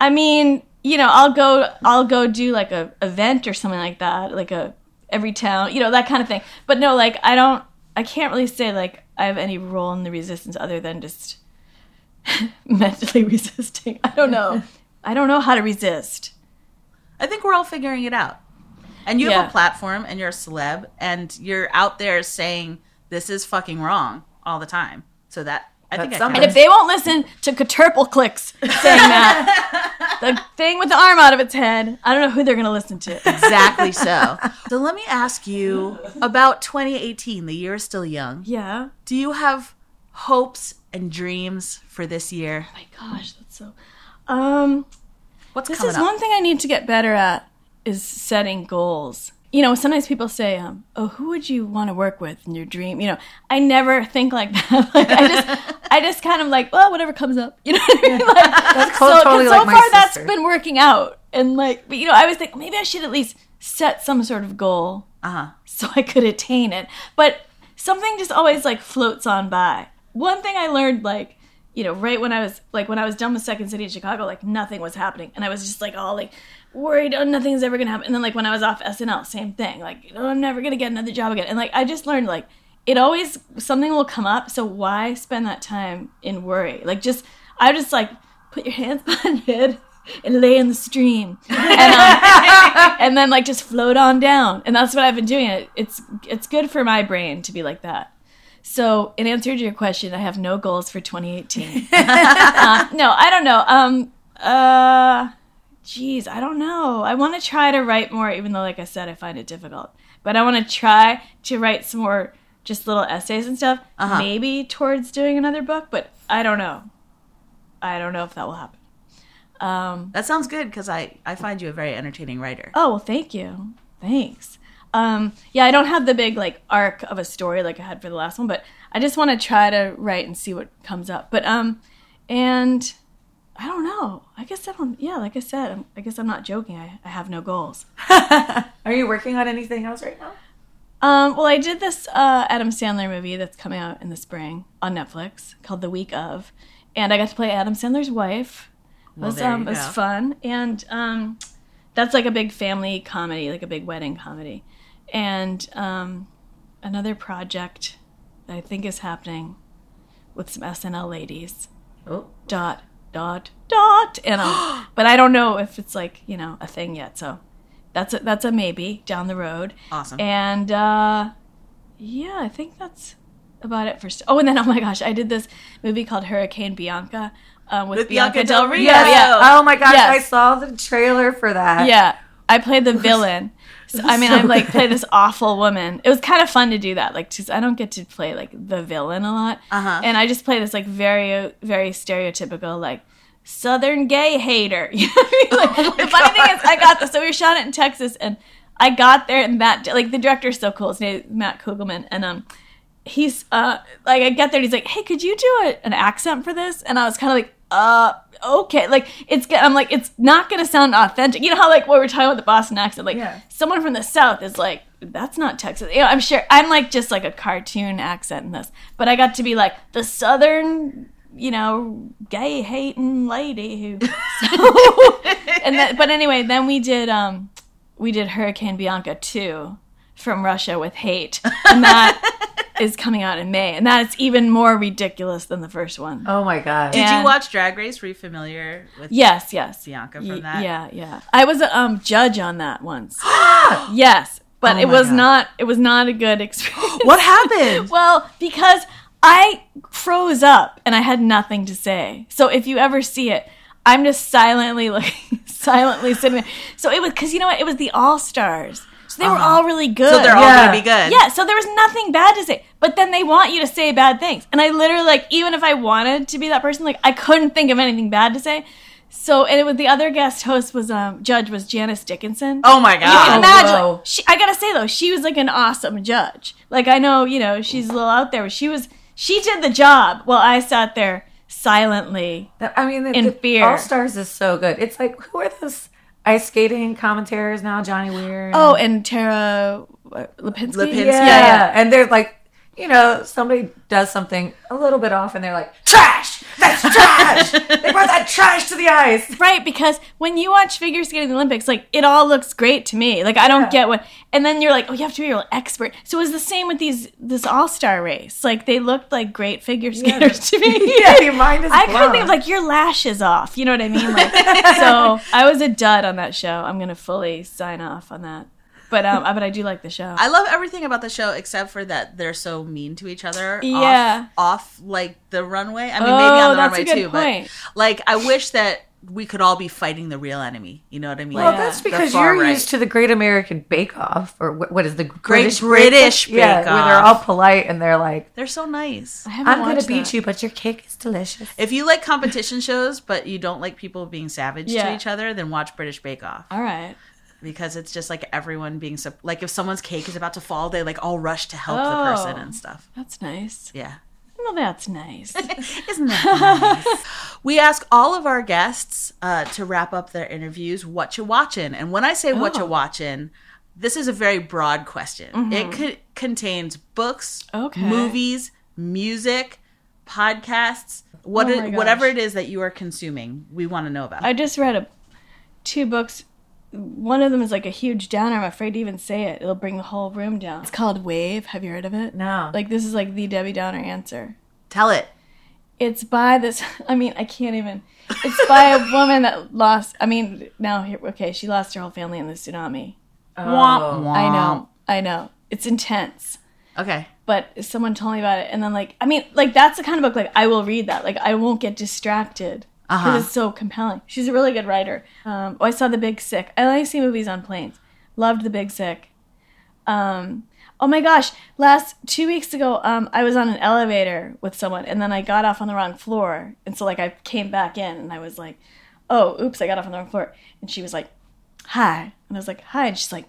I mean, you know, I'll go, I'll go do like a event or something like that, like a every town, you know, that kind of thing. But no, like I don't, I can't really say like I have any role in the resistance other than just mentally resisting. I don't know. I don't know how to resist. I think we're all figuring it out. And you have a platform and you're a celeb and you're out there saying this is fucking wrong all the time. So that I think I And if they won't listen to Caterpil clicks saying that, the thing with the arm out of its head, I don't know who they're going to listen to. exactly so. So let me ask you about 2018. The year is still young. Yeah. Do you have hopes and dreams for this year? Oh my gosh, that's so. Um, What's this coming is up? one thing I need to get better at is setting goals. You know, sometimes people say, um, "Oh, who would you want to work with in your dream?" You know, I never think like that. like I just, I just kind of like, well, whatever comes up. You know what I mean? Like, That's so, totally so like far that's been working out, and like, but you know, I was think maybe I should at least set some sort of goal Uh huh. so I could attain it. But something just always like floats on by. One thing I learned, like, you know, right when I was like when I was done with Second City in Chicago, like nothing was happening, and I was just like all like worried oh nothing's ever gonna happen. And then like when i was off snl same thing like oh i'm never gonna get another job again. And like i just learned like it always something will come up so why spend that time in worry? Like just i just like put your hands behind your head and lay in the stream and, um, and then like just float on down. And that's what i've been doing. It it's it's good for my brain to be like that. So in answer to your question i have no goals for 2018 uh, no i don't know. Um uh Jeez, I don't know. I want to try to write more, even though, like I said, I find it difficult. But I want to try to write some more, just little essays and stuff. Uh-huh. Maybe towards doing another book, but I don't know. I don't know if that will happen. Um, That sounds good because I, I find you a very entertaining writer. oh well, thank you. Thanks. Um, yeah, I don't have the big like arc of a story like I had for the last one, but I just want to try to write and see what comes up. But um, and I don't know. I guess I don't. Yeah, like I said, I'm, I guess I'm not joking. I, I have no goals. Are you working on anything else right now? Um, well, I did this uh, Adam Sandler movie that's coming out in the spring on Netflix called The Week of, and I got to play Adam Sandler's wife. It Well, was um, it was fun, and um, that's like a big family comedy, like a big wedding comedy, and um, another project that I think is happening with some SNL ladies. Oh, dot dot dot, and um, but I don't know if it's like you know a thing yet. So that's a, that's a maybe down the road. Awesome. And uh, yeah, I think that's about it for. St- oh, and then oh my gosh, I did this movie called Hurricane Bianca um, with, With Bianca, Bianca Del Del Rio. Rio. Yeah. Oh my gosh, Yes. I saw the trailer for that. Yeah, I played the villain. So, I mean, so I like play this awful woman. It was kind of fun to do that. Like, just I don't get to play like the villain a lot, Uh-huh. and I just play this like very, very stereotypical like Southern gay hater. You know I mean? Like, the funny thing is, I got this. So we shot it in Texas, and I got there, and Matt, like the director's so cool. His name is Matt Kugelman, and um, he's uh, like I get there, and he's like, "Hey, could you do a, an accent for this?" And I was kind of like, "Uh, okay." Like it's, I'm like, it's not gonna sound authentic. You know how like what we're talking about the Boston accent, like Yeah. someone from the South is like, that's not Texas. You know, I'm sure I'm like just like a cartoon accent in this, but I got to be like the Southern. You know, gay hating lady who, and then, but anyway, then we did um, we did Hurricane Bianca two from Russia with hate, and that is coming out in May, and that is even more ridiculous than the first one. Oh my god. Did you watch Drag Race? Were you familiar with Yes, yes. Bianca Y- from that? Yeah, yeah. I was a um, judge on that once. yes, but Oh it was God. not. It was not a good experience. What happened? well, because I froze up and I had nothing to say. So if you ever see it, I'm just silently looking, silently sitting there. So it was because you know what? It was the All Stars. So they were all really good. Uh-huh. So they're all Yeah. gonna be good. Yeah, so there was nothing bad to say. But then they want you to say bad things. And I literally like even if I wanted to be that person, like I couldn't think of anything bad to say. So and it was the other guest host was um judge was Janice Dickinson. Oh my You can god. imagine. whoa. like, she, I gotta say though, she was like an awesome judge. Like I know, you know, she's a little out there, but she was she did the job while I sat there silently. I mean, the, In the fear. All Stars is so good. It's like who are those ice skating commentators now? Johnny Weir. and- Oh, and Tara Lipinski. Lipinski. yeah, yeah. and they're like, you know, somebody does something a little bit off, and they're like, trash. That's trash. they brought that trash to the ice. Right, because when you watch figure skating in the Olympics, like it all looks great to me. Like I don't Yeah. get what, and then you're like, oh, you have to be an expert. So it was the same with these this All Star race. Like they looked like great figure skaters to me. yeah, your mind is I blown. couldn't think of like your lashes off. You know what I mean? Like, so I was a dud on that show. I'm gonna fully sign off on that. But um, but I do like the show. I love everything about the show except for that they're so mean to each other. Yeah. Off, off like the runway. I mean, Oh, maybe on the that's a runway good too. point. But like, I wish that we could all be fighting the real enemy. You know what I mean? Well, Yeah. that's because you're right. used to the Great American Bake Off, or what, what is the Great British yeah, Bake where they're all polite and they're like, They're so nice. I I'm gonna watched beat you, but your cake is delicious." If you like competition shows, but you don't like people being savage Yeah. to each other, then watch British Bake Off All right. Because it's just like everyone being so like if someone's cake is about to fall, they like all rush to help Oh. the person and stuff. That's nice. Yeah. Well, that's nice. Isn't that nice? we ask all of our guests uh, to wrap up their interviews, what you watching? And when I say what you Oh. watching, this is a very broad question. It co- contains books, Mm-hmm. Okay. movies, music, podcasts, what Oh it- whatever it is that you are consuming. We want to know about. I just read a, two books one of them is like a huge downer. I'm afraid to even say it. It'll bring the whole room down. It's called Wave. Have you heard of it? No. Like this is like the Debbie Downer answer. Tell it. It's by this. I mean, I can't even. It's by a woman that lost. I mean, now here. Okay, she lost her whole family in the tsunami. Oh. Womp, I know. I know. It's intense. Okay. But someone told me about it, and then like, I mean, like that's the kind of book like I will read that. Like I won't get distracted because Uh-huh. it's so compelling. She's a really good writer. Um, oh, I saw The Big Sick. I like to see movies on planes. Loved The Big Sick. Um, oh my gosh! Last two weeks ago, um, I was on an elevator with someone, and then I got off on the wrong floor, and so like I came back in, and I was like, "Oh, oops! I got off on the wrong floor." And she was like, "Hi," and I was like, "Hi," and she's like,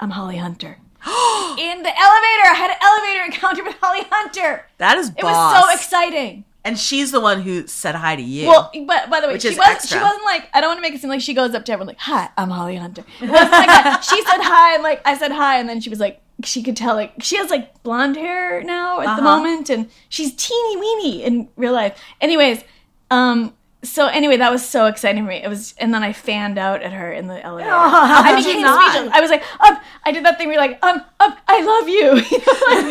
"I'm Holly Hunter." in the elevator, I had an elevator encounter with Holly Hunter. That is It was so exciting. And she's the one who said hi to you. Well, but by the way, she wasn't. She wasn't like. I don't want to make it seem like she goes up to everyone like, "Hi, I'm Holly Hunter." It wasn't like that. She said hi, and like I said hi, and then she was like, she could tell like she has like blonde hair now at the Uh-huh. moment, and she's teeny weeny in real life. Anyways, um. So anyway, that was so exciting for me. It was, and then I fanned out at her in the elevator. how I became speechless. I was like, um, I did that thing where you're like, um, um, I love you. You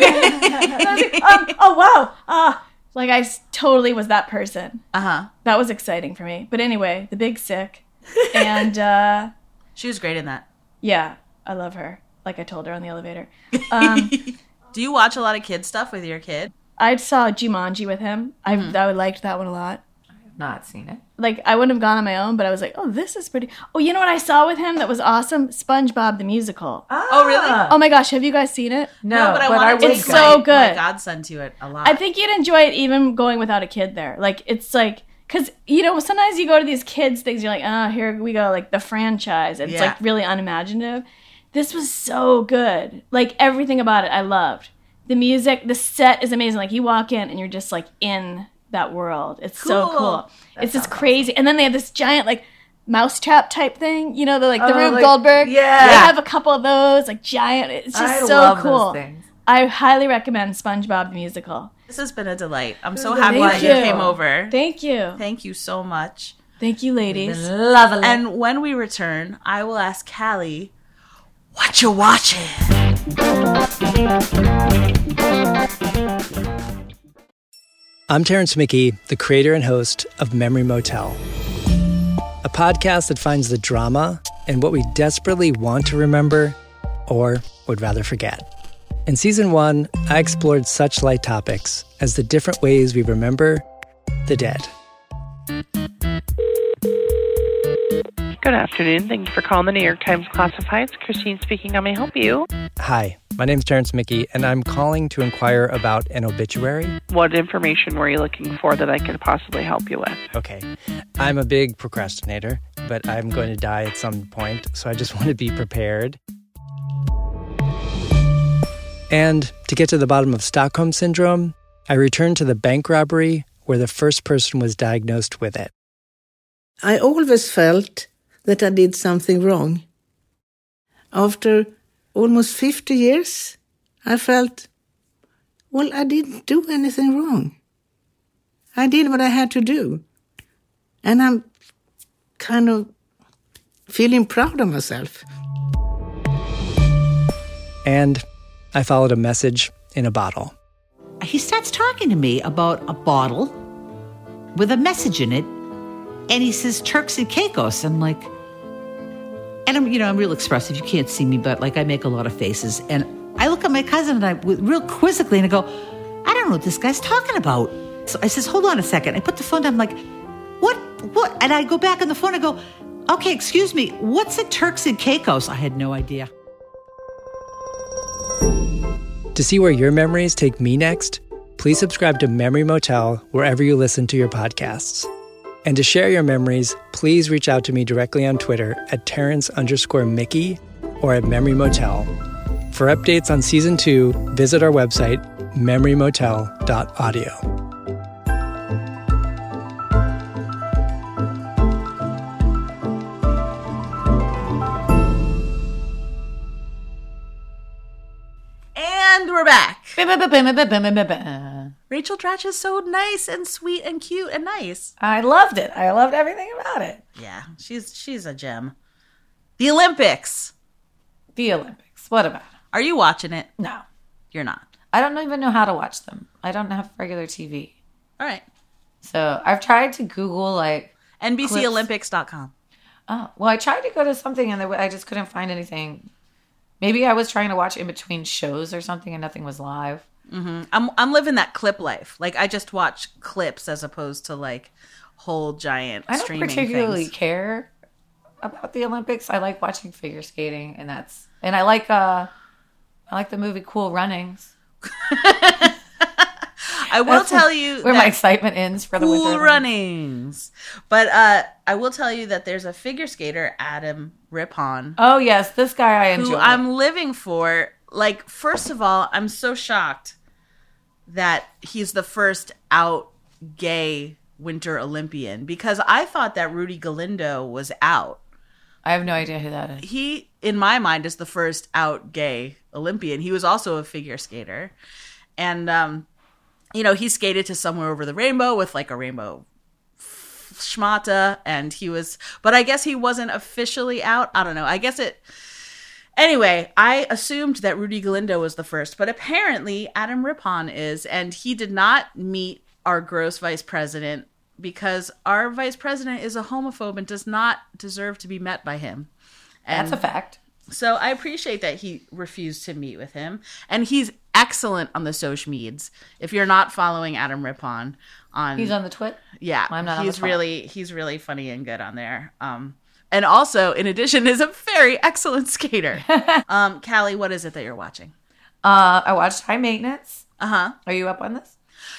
know, like- and I was like, um, oh wow, ah, like I totally was that person. Uh huh. That was exciting for me. But anyway, the big sick, and uh, She was great in that. yeah, I love her. Like I told her on the elevator. Um, Do you watch a lot of kid stuff with your kid? I saw Jumanji with him. I I liked that one a lot. I have Not seen it. Like I wouldn't have gone on my own, but I was like, oh, this is pretty. Oh, you know what I saw with him that was awesome? SpongeBob the musical. Oh, really? Ah. Oh my gosh, have you guys seen it? No, but I but want I to would It's go. so My good. godson to it a lot. I think you'd enjoy it even going without a kid there. Like it's like because you know sometimes you go to these kids things, you're like, oh, here we go, like the franchise. and It's Yeah. like really unimaginative. This was so good. Like everything about it, I loved. The music, the set is amazing. Like you walk in and you're just like in that world. It's so Cool. cool. it's just crazy. And then they have this giant like mousetrap type thing. You know, the like the Oh, Rube like- Goldberg. yeah. They have a couple of those like giant. It's just I so cool. I highly recommend SpongeBob the musical. this has been a delight. I'm so Thank happy that you you. came over. Thank you. Thank you so much. Thank you, ladies. Lovely. And when we return, I will ask Callie, what you watching? I'm Terrence Mickey, the creator and host of Memory Motel, a podcast that finds the drama in what we desperately want to remember or would rather forget. In season one, I explored such light topics as the different ways we remember the dead. Good afternoon. Thank you for calling the New York Times Classifieds. Christine speaking. How may I help you? Hi, my name is Terrence Mickey, and I'm calling to inquire about an obituary. What information were you looking for that I could possibly help you with? Okay, I'm a big procrastinator, but I'm going to die at some point, so I just want to be prepared. And to get to the bottom of Stockholm Syndrome, I returned to the bank robbery where the first person was diagnosed with it. I always felt that I did something wrong. After almost 50 years, I felt, well, I didn't do anything wrong. I did what I had to do. And I'm kind of feeling proud of myself. And I followed a message in a bottle. he starts talking to me about a bottle with a message in it, and he says Turks and Caicos. I'm like, and I'm, you know, I'm real expressive. You can't see me, but like I make a lot of faces. And I look at my cousin and I, real quizzically, and I go, I don't know what this guy's talking about. So I says, hold on a second. I put the phone down. I'm like, what, what? And I go back on the phone. I go, okay, excuse me, what's a Turks and Caicos? I had no idea. To see where your memories take me next, please subscribe to Memory Motel wherever you listen to your podcasts. And to share your memories, please reach out to me directly on Twitter at Terrence underscore Mickey or at Memory Motel. For updates on season two, visit our website, memorymotel.audio. And we're back. Rachel Dratch is so nice and sweet and cute and nice. I loved it. I loved everything about it. Yeah, she's she's a gem. The Olympics. The Olympics. What about? it? Are you watching it? No, You're not. I don't even know how to watch them. I don't have regular TV, All right. so I've tried to Google like NBCOlympics.com. Oh, well, I tried to go to something and I just couldn't find anything. Maybe I was trying to watch in between shows or something and nothing was live. Hmm I'm I'm living that clip life. Like I just watch clips as opposed to like whole giant I don't streaming particularly things. care about the Olympics. I like watching figure skating, and that's and I like uh, I like the movie Cool Runnings. I will That's tell you where my excitement ends for the cool Winter runnings. But uh I will tell you that there's a figure skater, Adam Rippon, Oh yes, this guy I who enjoy. I'm living for. Like, first of all, I'm so shocked that he's the first out gay Winter Olympian because I thought that Rudy Galindo was out. I have no idea who that is. He, in my mind, is the first out gay Olympian. He was also a figure skater. And, um, you know, he skated to Somewhere Over the Rainbow with like a rainbow schmata. And he was, but I guess he wasn't officially out. I don't know. I guess it, Anyway, I assumed that Rudy Galindo was the first, but apparently Adam Rippon is, and he did not meet our gross vice president because our vice president is a homophobe and does not deserve to be met by him. And That's a fact. So I appreciate that he refused to meet with him, and he's excellent on the social medias. If you're not following Adam Rippon on, He's on the twit. yeah, I'm not on the he's really he's really funny and good on there. Um, and also, in addition, is a very excellent skater. um, Callie, what is it that you're watching? Uh, I watched High Maintenance. Uh huh. Are you up on this?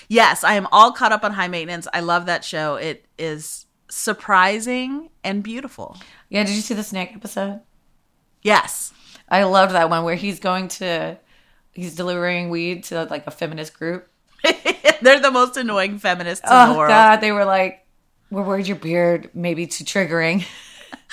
Yes, I am all caught up on High Maintenance. I love that show. It is surprising and beautiful. Yeah. Did you see the snake episode? Yes. I loved that one where he's going to, he's delivering weed to like a feminist group. They're the most annoying feminists in Oh the world. God, they were like, "We're worried your beard may be too triggering."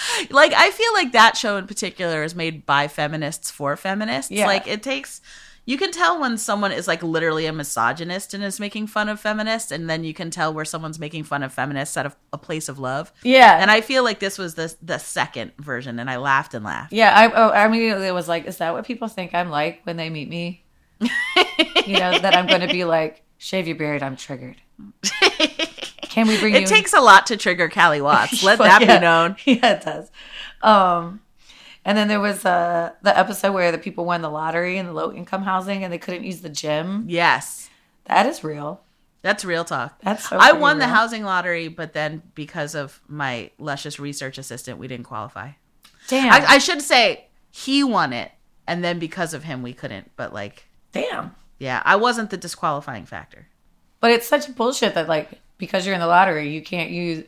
like I feel like that show in particular is made by feminists for feminists. Yeah. Like it takes you can tell when someone is like literally a misogynist and is making fun of feminists and then you can tell where someone's making fun of feminists out of a place of love. Yeah. And I feel like this was the the second version and I laughed and laughed. Yeah, I oh, I immediately was like, "Is that what people think I'm like when they meet me?" you know that I'm going to be like, "Shave your beard." I'm triggered. Can we bring It takes a lot to trigger Callie Watts. Let that yeah. be known. Yeah, it does. Um, and then there was uh the episode where the people won the lottery in the low income housing and they couldn't use the gym. Yes. That is real. That's real talk. That's so I won the housing lottery, but then because of my luscious research assistant, we didn't qualify. Damn. I, I should say he won it, and then because of him, we couldn't. But like, Damn. yeah, I wasn't the disqualifying factor. But it's such bullshit that like because you're in the lottery, you can't use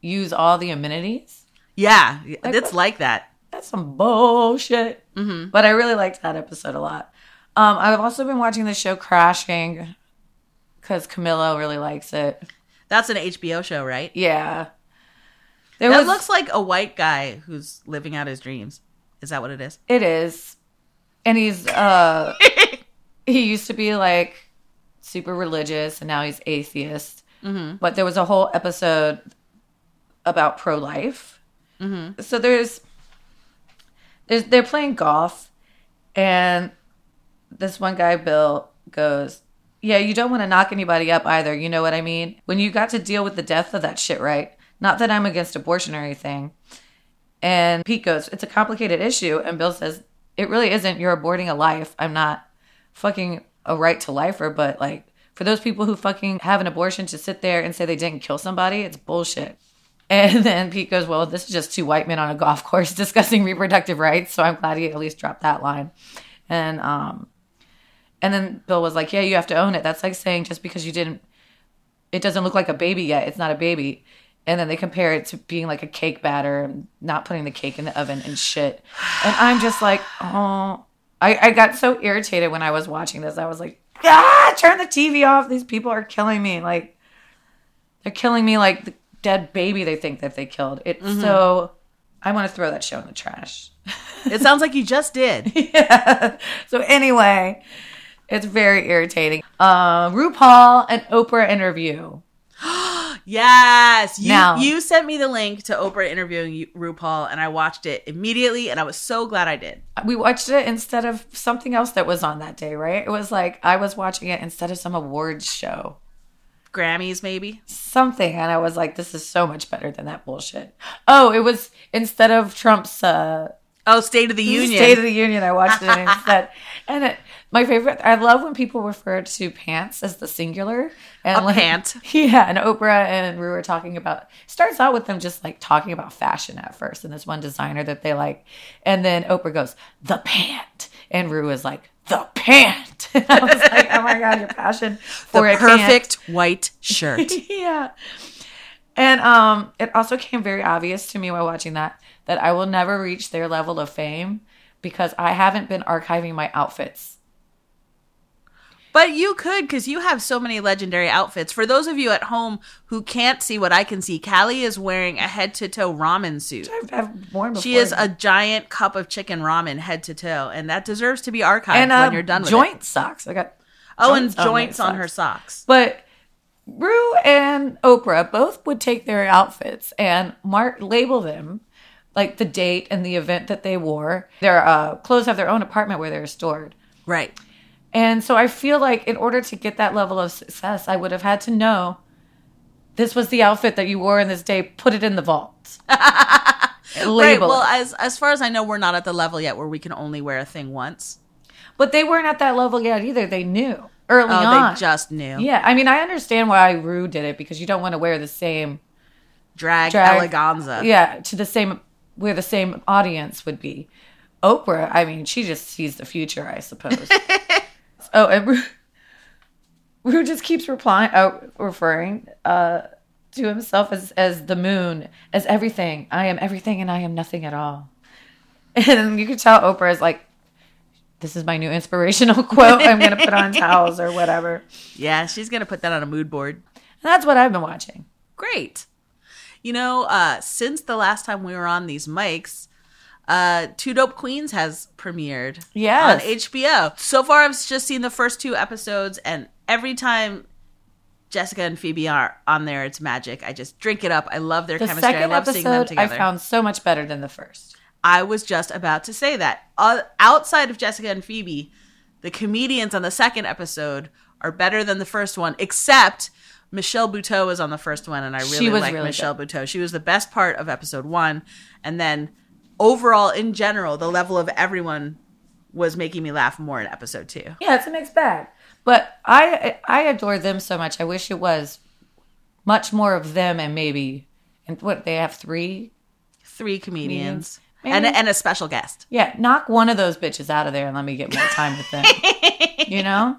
use all the amenities. Yeah, Like it's what? like that. That's some bullshit. Mm-hmm. But I really liked that episode a lot. Um, I've also been watching the show Crashing because Camilla really likes it. That's an HBO show, right? Yeah. There that was- looks like a white guy who's living out his dreams. Is that what it is? It is. And he's uh he used to be like super religious and now he's atheist. Mm-hmm. But there was a whole episode about pro life. Mm-hmm. So there's there's they're playing golf and this one guy Bill goes, "Yeah, you don't want to knock anybody up either, you know what I mean? When you got to deal with the death of that shit, right? Not that I'm against abortion or anything." And Pete goes, It's a complicated issue. And Bill says, It really isn't. You're aborting a life. I'm not fucking a right to lifer, but like for those people who fucking have an abortion to sit there and say they didn't kill somebody, it's bullshit. And then Pete goes, Well, this is just two white men on a golf course discussing reproductive rights. So I'm glad he at least dropped that line. And um and then Bill was like, Yeah, you have to own it. That's like saying just because you didn't it doesn't look like a baby yet, it's not a baby. And then they compare it to being like a cake batter and not putting the cake in the oven and shit. And I'm just like, oh, I, I got so irritated when I was watching this. I was like, ah, turn the TV off. These people are killing me. Like, they're killing me like the dead baby they think that they killed. It's Mhm. so, I want to throw that show in the trash. It sounds like you just did. yeah. So anyway, it's very irritating. Uh, RuPaul and Oprah interview. Yes, you Now- you sent me the link to Oprah interviewing RuPaul, and I watched it immediately, and I was so glad I did. We watched it instead of something else that was on that day, right? It was like I was watching it instead of some awards show. Grammys, maybe. Something. And I was like, this is so much better than that bullshit. Oh, it was instead of Trump's uh Oh, State of the Union. State of the Union. I watched it instead. And it, my favorite, I love when people refer to pants as the singular. And A pant. Yeah. And Oprah and Rue are talking about, starts out with them just like talking about fashion at first. And this one designer that they like. And then Oprah goes, the pant. And Rue is like, the pant. And I was like, oh my God, your passion for the a pant. perfect white shirt. yeah. And um, it also came very obvious to me while watching that that I will never reach their level of fame because I haven't been archiving my outfits. But you could because you have so many legendary outfits. For those of you at home who can't see what I can see, Callie is wearing a head to toe ramen suit. I've worn She is a giant cup of chicken ramen head to toe, and that deserves to be archived and when uh, you're done with joint it. socks. I got Oh, and on my joints on her socks. But Rue and Oprah both would take their outfits and mark label them like the date and the event that they wore. Their uh, clothes have their own apartment where they're stored. Right. And so I feel like in order to get that level of success, I would have had to know this was the outfit that you wore in this day. Put it in the vault. Right. Well, it. as as far as I know, we're not at the level yet where we can only wear a thing once. But they weren't at that level yet either. They knew early Oh, on. they just knew. Yeah, I mean, I understand why Rue did it because you don't want to wear the same Drag, eleganza. Yeah, to the same where the same audience would be. Oprah, I mean, she just sees the future, I suppose. oh, and Rue, just keeps replying, uh, referring uh, to himself as as the moon, as everything. I am everything, and I am nothing at all. And you could tell Oprah is like, "This is my new inspirational quote. I'm going to put on towels or whatever." Yeah, she's gonna put that on a mood board. And that's what I've been watching. Great. You know, uh, since the last time we were on these mics, uh, Two Dope Queens has premiered Yes. on HBO. So far, I've just seen the first two episodes, and every time Jessica and Phoebe are on there, it's magic. I just drink it up. I love their The chemistry. I second love seeing them together. I found so much better than the first. I was just about to say that. Uh, outside of Jessica and Phoebe, the comedians on the second episode are better than the first one, except Michelle Buteau was on the first one, and I really like really Michelle Buteau. She was the best part of episode one. And then overall, in general, the level of everyone was making me laugh more in episode two. Yeah, it's a mixed bag. But I I adore them so much. I wish it was much more of them and maybe and what they have three Three comedians. Maybe- And, and a special guest. Yeah, knock one of those bitches out of there and let me get more time with them. you know?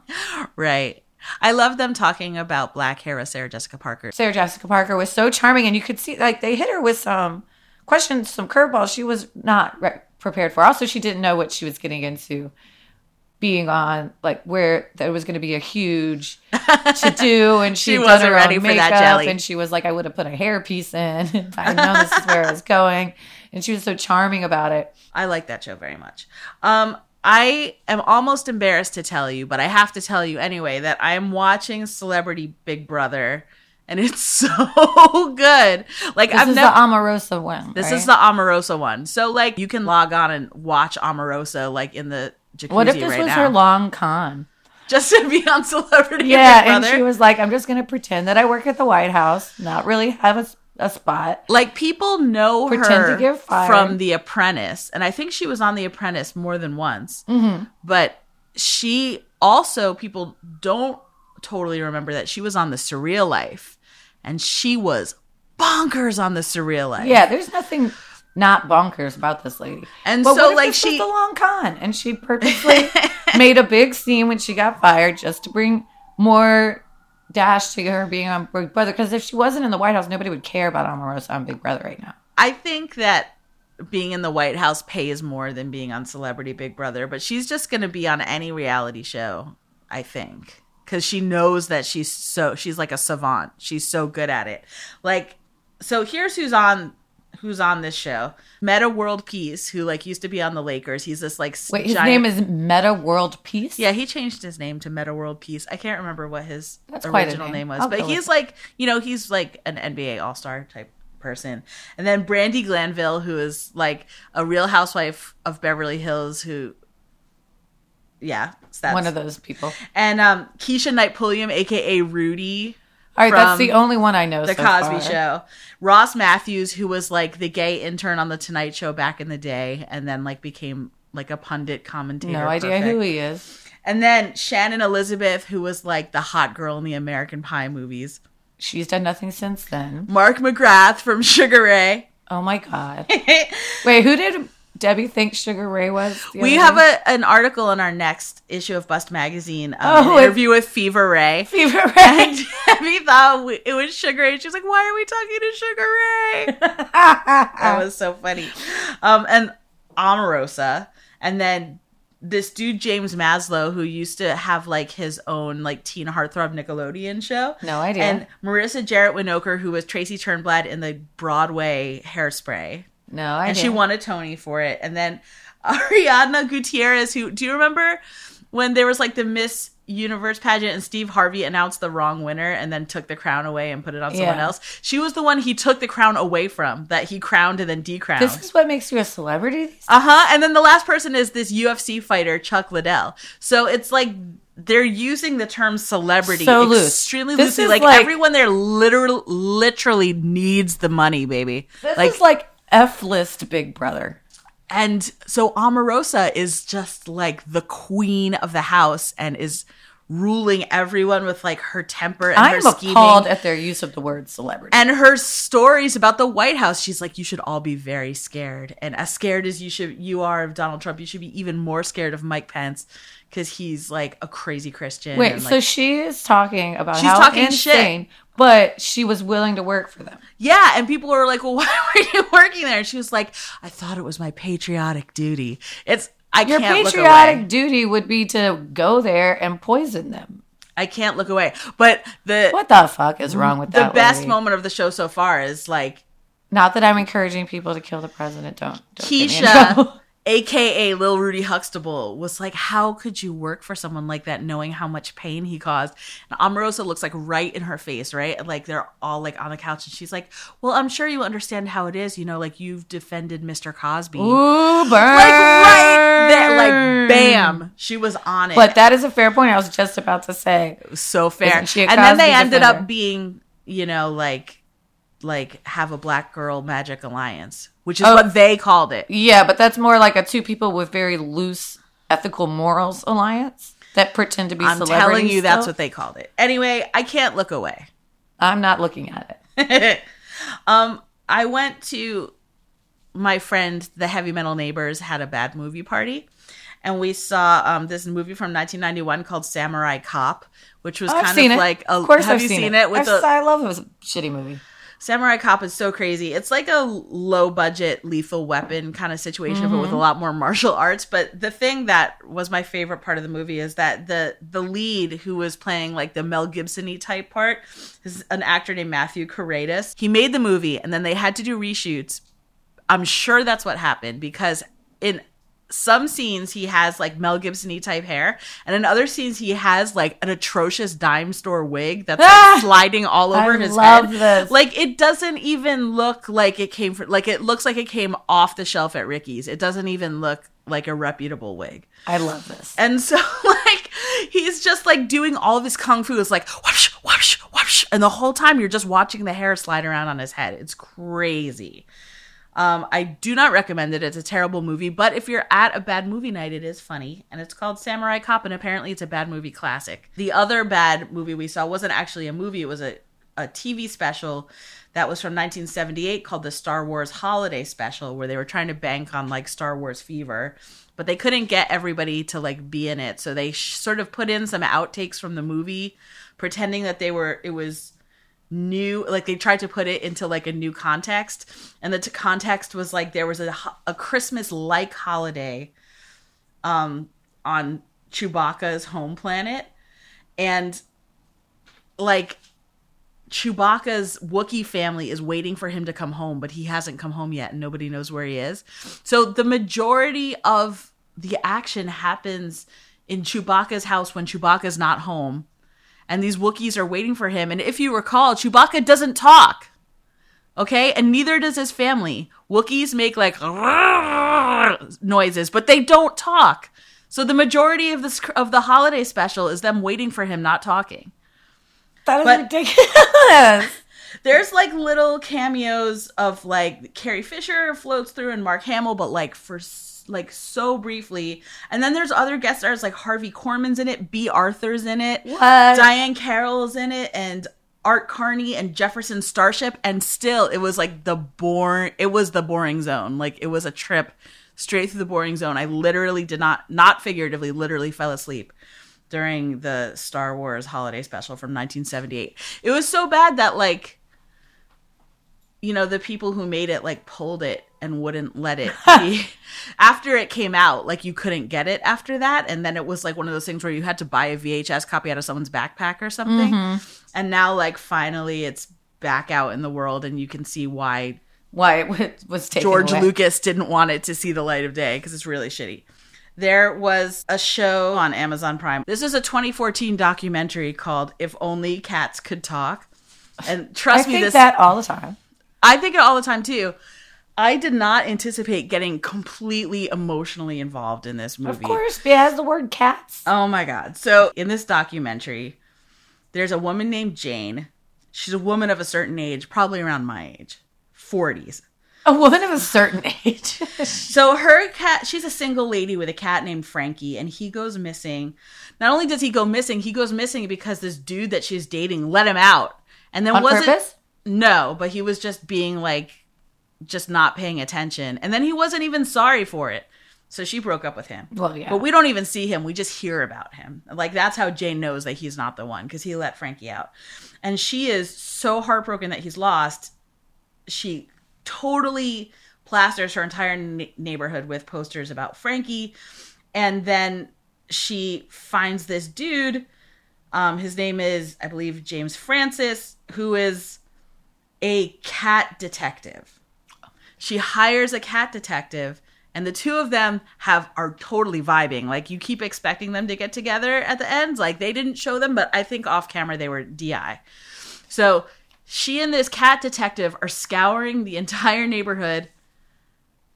Right. I love them talking about black hair with Sarah Jessica Parker. Sarah Jessica Parker was so charming and you could see like they hit her with some questions, some curveballs she was not re- prepared for. Also, she didn't know what she was getting into being on like where there was going to be a huge to do and she, She wasn't ready for that jelly. and she was like i would have put a hairpiece in i know this is where i was going and she was so charming about it I like that show very much. Um, I am almost embarrassed to tell you, but I have to tell you anyway that I am watching Celebrity Big Brother, and it's so good. Like this I've is never. the Omarosa one this right? is the Omarosa one. So like you can log on and watch Omarosa like in the jacuzzi what if this right was now. her long con just to be on Celebrity yeah and she was like i'm just going to pretend that i work at the white house not really have a, a spot like people know Pretend her to get fired. from The Apprentice, and I think she was on The Apprentice more than once. Mhm. But she also people don't totally remember that she was on The Surreal Life, and she was bonkers on The Surreal Life. Yeah, there's nothing not bonkers about this lady. And But so, like, she- was the long con, and she purposely made a big scene when she got fired just to bring more dash to her being on Big Brother. Because if she wasn't in the White House, nobody would care about Omarosa on Big Brother right now. I think that being in the White House pays more than being on Celebrity Big Brother, but she's just going to be on any reality show, I think. Cuz she knows that she's so she's like a savant. She's so good at it. Like so here's who's on who's on this show. Metta World Peace, who like used to be on the Lakers. He's this like Wait, his giant- name is Metta World Peace. Yeah, he changed his name to Metta World Peace. I can't remember what his That's original name. name, was, I'll but he's it. like, you know, he's like an NBA All Star type person. And then Brandi Glanville, who is like a Real Housewife of Beverly Hills, who, yeah, that's One of those people. And um, Keshia Knight Pulliam, aka Rudy. All right, that's the only one I know. The so Cosby far. Show. Ross Mathews, who was like the gay intern on the Tonight Show back in the day, and then like became like a pundit commentator. No idea Perfect. who he is. And then Shannon Elizabeth, who was like the hot girl in the American Pie movies. She's done nothing since then. Mark McGrath from Sugar Ray. Oh my god. Wait, who did Debbie thinks Sugar Ray was? We have a, an article in our next issue of Bust Magazine, um, Oh, an interview with Fever Ray. Fever Ray. And Debbie thought we- it was Sugar Ray. She was like, "Why are we talking to Sugar Ray?" that was so funny. Um, and Omarosa, and then this dude James Maslow, who used to have like his own like teen heartthrob Nickelodeon show. No idea. And Marissa Jaret Winokur, who was Tracy Turnblad in the Broadway Hairspray. No idea. And she won a Tony for it. And then Ariadna Gutierrez, who do you remember when there was like the Miss Universe pageant and Steve Harvey announced the wrong winner and then took the crown away and put it on someone Yeah. else? She was the one he took the crown away from that he crowned and then decrowned. This is what makes you a celebrity. Uh huh. And then the last person is this UFC fighter, Chuck Liddell. So it's like they're using the term celebrity So loose. extremely This loosely. Like, like- everyone there literally, literally needs the money, baby. This is like F list Big Brother. And so Omarosa is just like the queen of the house and is ruling everyone with like her temper and I'm her scheming. appalled at their use of the word celebrity. and her stories about the White House, she's like, you should all be very scared. And as scared as you should, you are of Donald Trump, you should be even more scared of Mike Pence because he's like a crazy Christian. Wait, and, so like- she is talking about She's how talking shit. insane, but she was willing to work for them. yeah, and people were like, well, why were you working there? And she was like, I thought it was my patriotic duty. It's I Your can't look away. patriotic duty would be to go there and poison them. I can't look away. But the What the fuck is wrong with the that? The best lady? moment of the show so far is like Not that I'm encouraging people to kill the president. Don't. don't get me in Keshia. aka Lil Rudy Huxtable, was like, "How could you work for someone like that, knowing how much pain he caused?" And Omarosa looks like right in her face, right? Like they're all like on the couch, and she's like, "Well, I'm sure you understand how it is. You know, like you've defended Mr. Cosby, Ooh, burn. like right there, like bam, she was on it." But that is a fair point. I was just about to say. so fair. Isn't she a And then they Cosby ended up being, you know, like like have a black girl magic alliance, which is Oh. what they called it. Yeah, but that's more like a two people with very loose ethical morals alliance that pretend to be I'm telling you, that's what they called it. Anyway, I can't look away. I'm not looking at it. um, I went to my friend, the Heavy Metal Neighbors, had a bad movie party, and we saw um, this movie from 1991 called Samurai Cop, which was Oh, I've kind of it. like a. of course, have I've you seen, seen it. it, with I've- the I love it. It was a shitty movie. Samurai Cop is so crazy. It's like a low budget lethal weapon kind of situation, but with a Mhm. lot more martial arts. But the thing that was my favorite part of the movie is that the the lead who was playing like the Mel Gibson-y type part is an actor named Mathew Karedas. He made the movie and then they had to do reshoots. I'm sure that's what happened because in some scenes he has like Mel Gibson-y type hair, and in other scenes he has like an atrocious dime store wig that's like, ah! sliding all over his head. I his love head. this. Like it doesn't even look like it came from like it looks like it came off the shelf at Ricky's. It doesn't even look like a reputable wig. I love this. And so like he's just like doing all of his kung fu is like whoosh whoosh whoosh and the whole time you're just watching the hair slide around on his head. It's crazy. Um, I do not recommend it. It's a terrible movie, but if you're at a bad movie night, it is funny. And it's called Samurai Cop, and apparently it's a bad movie classic. The other bad movie we saw wasn't actually a movie, it was a, a TV special that was from 1978 called the Star Wars Holiday Special, where they were trying to bank on like Star Wars fever, but they couldn't get everybody to like be in it. So they sh- sort of put in some outtakes from the movie, pretending that they were, it was new like they tried to put it into like a new context and the context was like there was a, a christmas like holiday um on chewbacca's home planet and like Chewbacca's Wookiee family is waiting for him to come home, but he hasn't come home yet and nobody knows where he is. So the majority of the action happens in Chewbacca's house when Chewbacca's not home. And these Wookiees are waiting for him. And if you recall, Chewbacca doesn't talk. Okay? And neither does his family. Wookiees make like noises, but they don't talk. So the majority of this of the holiday special is them waiting for him not talking. That is But- ridiculous. There's like little cameos of like Carrie Fisher floats through and Mark Hamill, but like for like so briefly. And then there's other guest stars like Harvey Korman's in it, Bea Arthur's in it, What? Diahann Carroll's in it, and Art Carney and Jefferson Starship. And still, it was like the boring. It was the boring zone. Like it was a trip straight through the boring zone. I literally did not, not figuratively, literally fell asleep during the Star Wars holiday special from 1978. It was so bad that like you know the people who made it like pulled it and wouldn't let it be after it came out like you couldn't get it after that and then it was like one of those things where you had to buy a VHS copy out of someone's backpack or something Mhm. and now like finally it's back out in the world and you can see why why it was taken George away. Lucas didn't want it to see the light of day because it's really shitty. There was a show on Amazon Prime. This is a 2014 documentary called "If Only Cats Could Talk," and trust I me, think this that all the time. I think it all the time too. I did not anticipate getting completely emotionally involved in this movie. Of course, it has the word cats. Oh my god. So, in this documentary, there's a woman named Jane. She's a woman of a certain age, probably around my age, 40s. A woman of a certain age. so her cat, she's a single lady with a cat named Frankie, and he goes missing. Not only does he go missing, he goes missing because this dude that she's dating let him out. And then On was purpose? it no, but he was just being like just not paying attention. And then he wasn't even sorry for it. So she broke up with him. Well, yeah. But we don't even see him. We just hear about him. Like that's how Jane knows that he's not the one because he let Frankie out. And she is so heartbroken that he's lost. She totally plasters her entire n- neighborhood with posters about Frankie. And then she finds this dude. Um, his name is, I believe, James Francis, who is a cat detective. She hires a cat detective, and the two of them have are totally vibing. Like you keep expecting them to get together at the end. Like they didn't show them, but I think off camera they were DI. So she and this cat detective are scouring the entire neighborhood.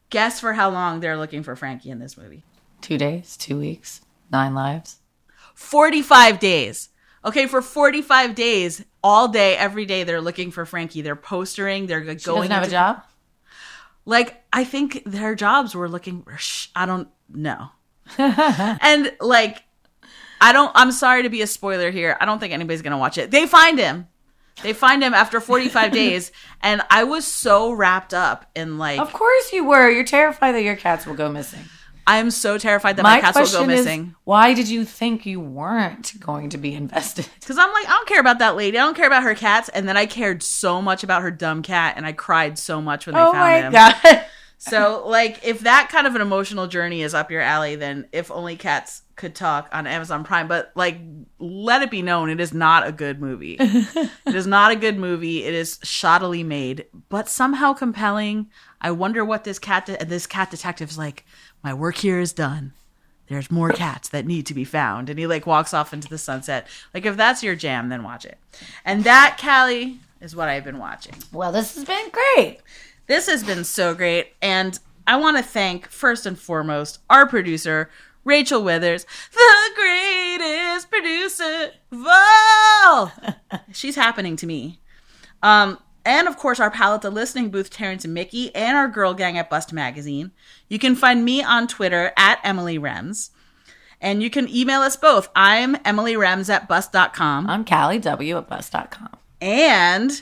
Guess for how long they're looking for Frankie in this movie? Two days, two weeks, nine lives. 45 days. Okay, for 45 days, all day, every day, they're looking for Frankie. They're postering. They're She going. doesn't have a job. Like, I think their jobs were looking. I don't know. and like, I don't. I'm sorry to be a spoiler here. I don't think anybody's gonna watch it. They find him. They find him after 45 days, and I was so wrapped up in like. Of course you were. You're terrified that your cats will go missing. I'm so terrified that my, cats will go is, missing. why did you think you weren't going to be invested? Because I'm like, I don't care about that lady. I don't care about her cats. And then I cared so much about her dumb cat, and I cried so much when they Oh found my him. God. So, like, if that kind of an emotional journey is up your alley, then if only cats could talk on Amazon Prime. But like, let it be known, it is not a good movie. it is not a good movie. It is shoddily made, but somehow compelling. I wonder what this cat de- this cat detective's like. My work here is done. There's more cats that need to be found, and he like walks off into the sunset. Like, if that's your jam, then watch it. And that, Callie, is what I've been watching. Well, this has been great. This has been so great. And I want to thank, first and foremost, our producer, Rachel Withers, the greatest producer of all. She's happening to me. Um, and of course, our pal at the listening booth, Terrence and Mickey, and our girl gang at Bust Magazine. You can find me on Twitter at Emily Rems. And you can email us both. I'm Emily Rems at bust.com. I'm Callie W at bust.com. And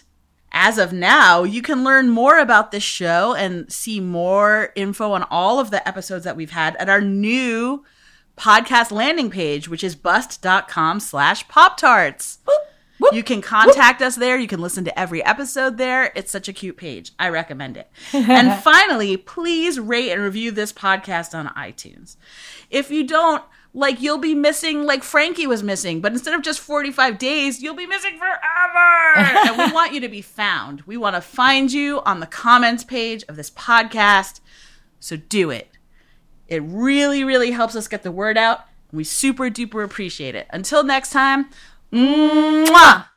as of now, you can learn more about this show and see more info on all of the episodes that we've had at our new podcast landing page, which is bust.com slash pop tarts. You can contact us there. You can listen to every episode there. It's such a cute page. I recommend it. and finally, please rate and review this podcast on iTunes. If you don't, like you'll be missing like Frankie was missing, but instead of just 45 days, you'll be missing forever. and we want you to be found. We want to find you on the comments page of this podcast. So do it. It really, really helps us get the word out. We super duper appreciate it. Until next time, 嗯啊、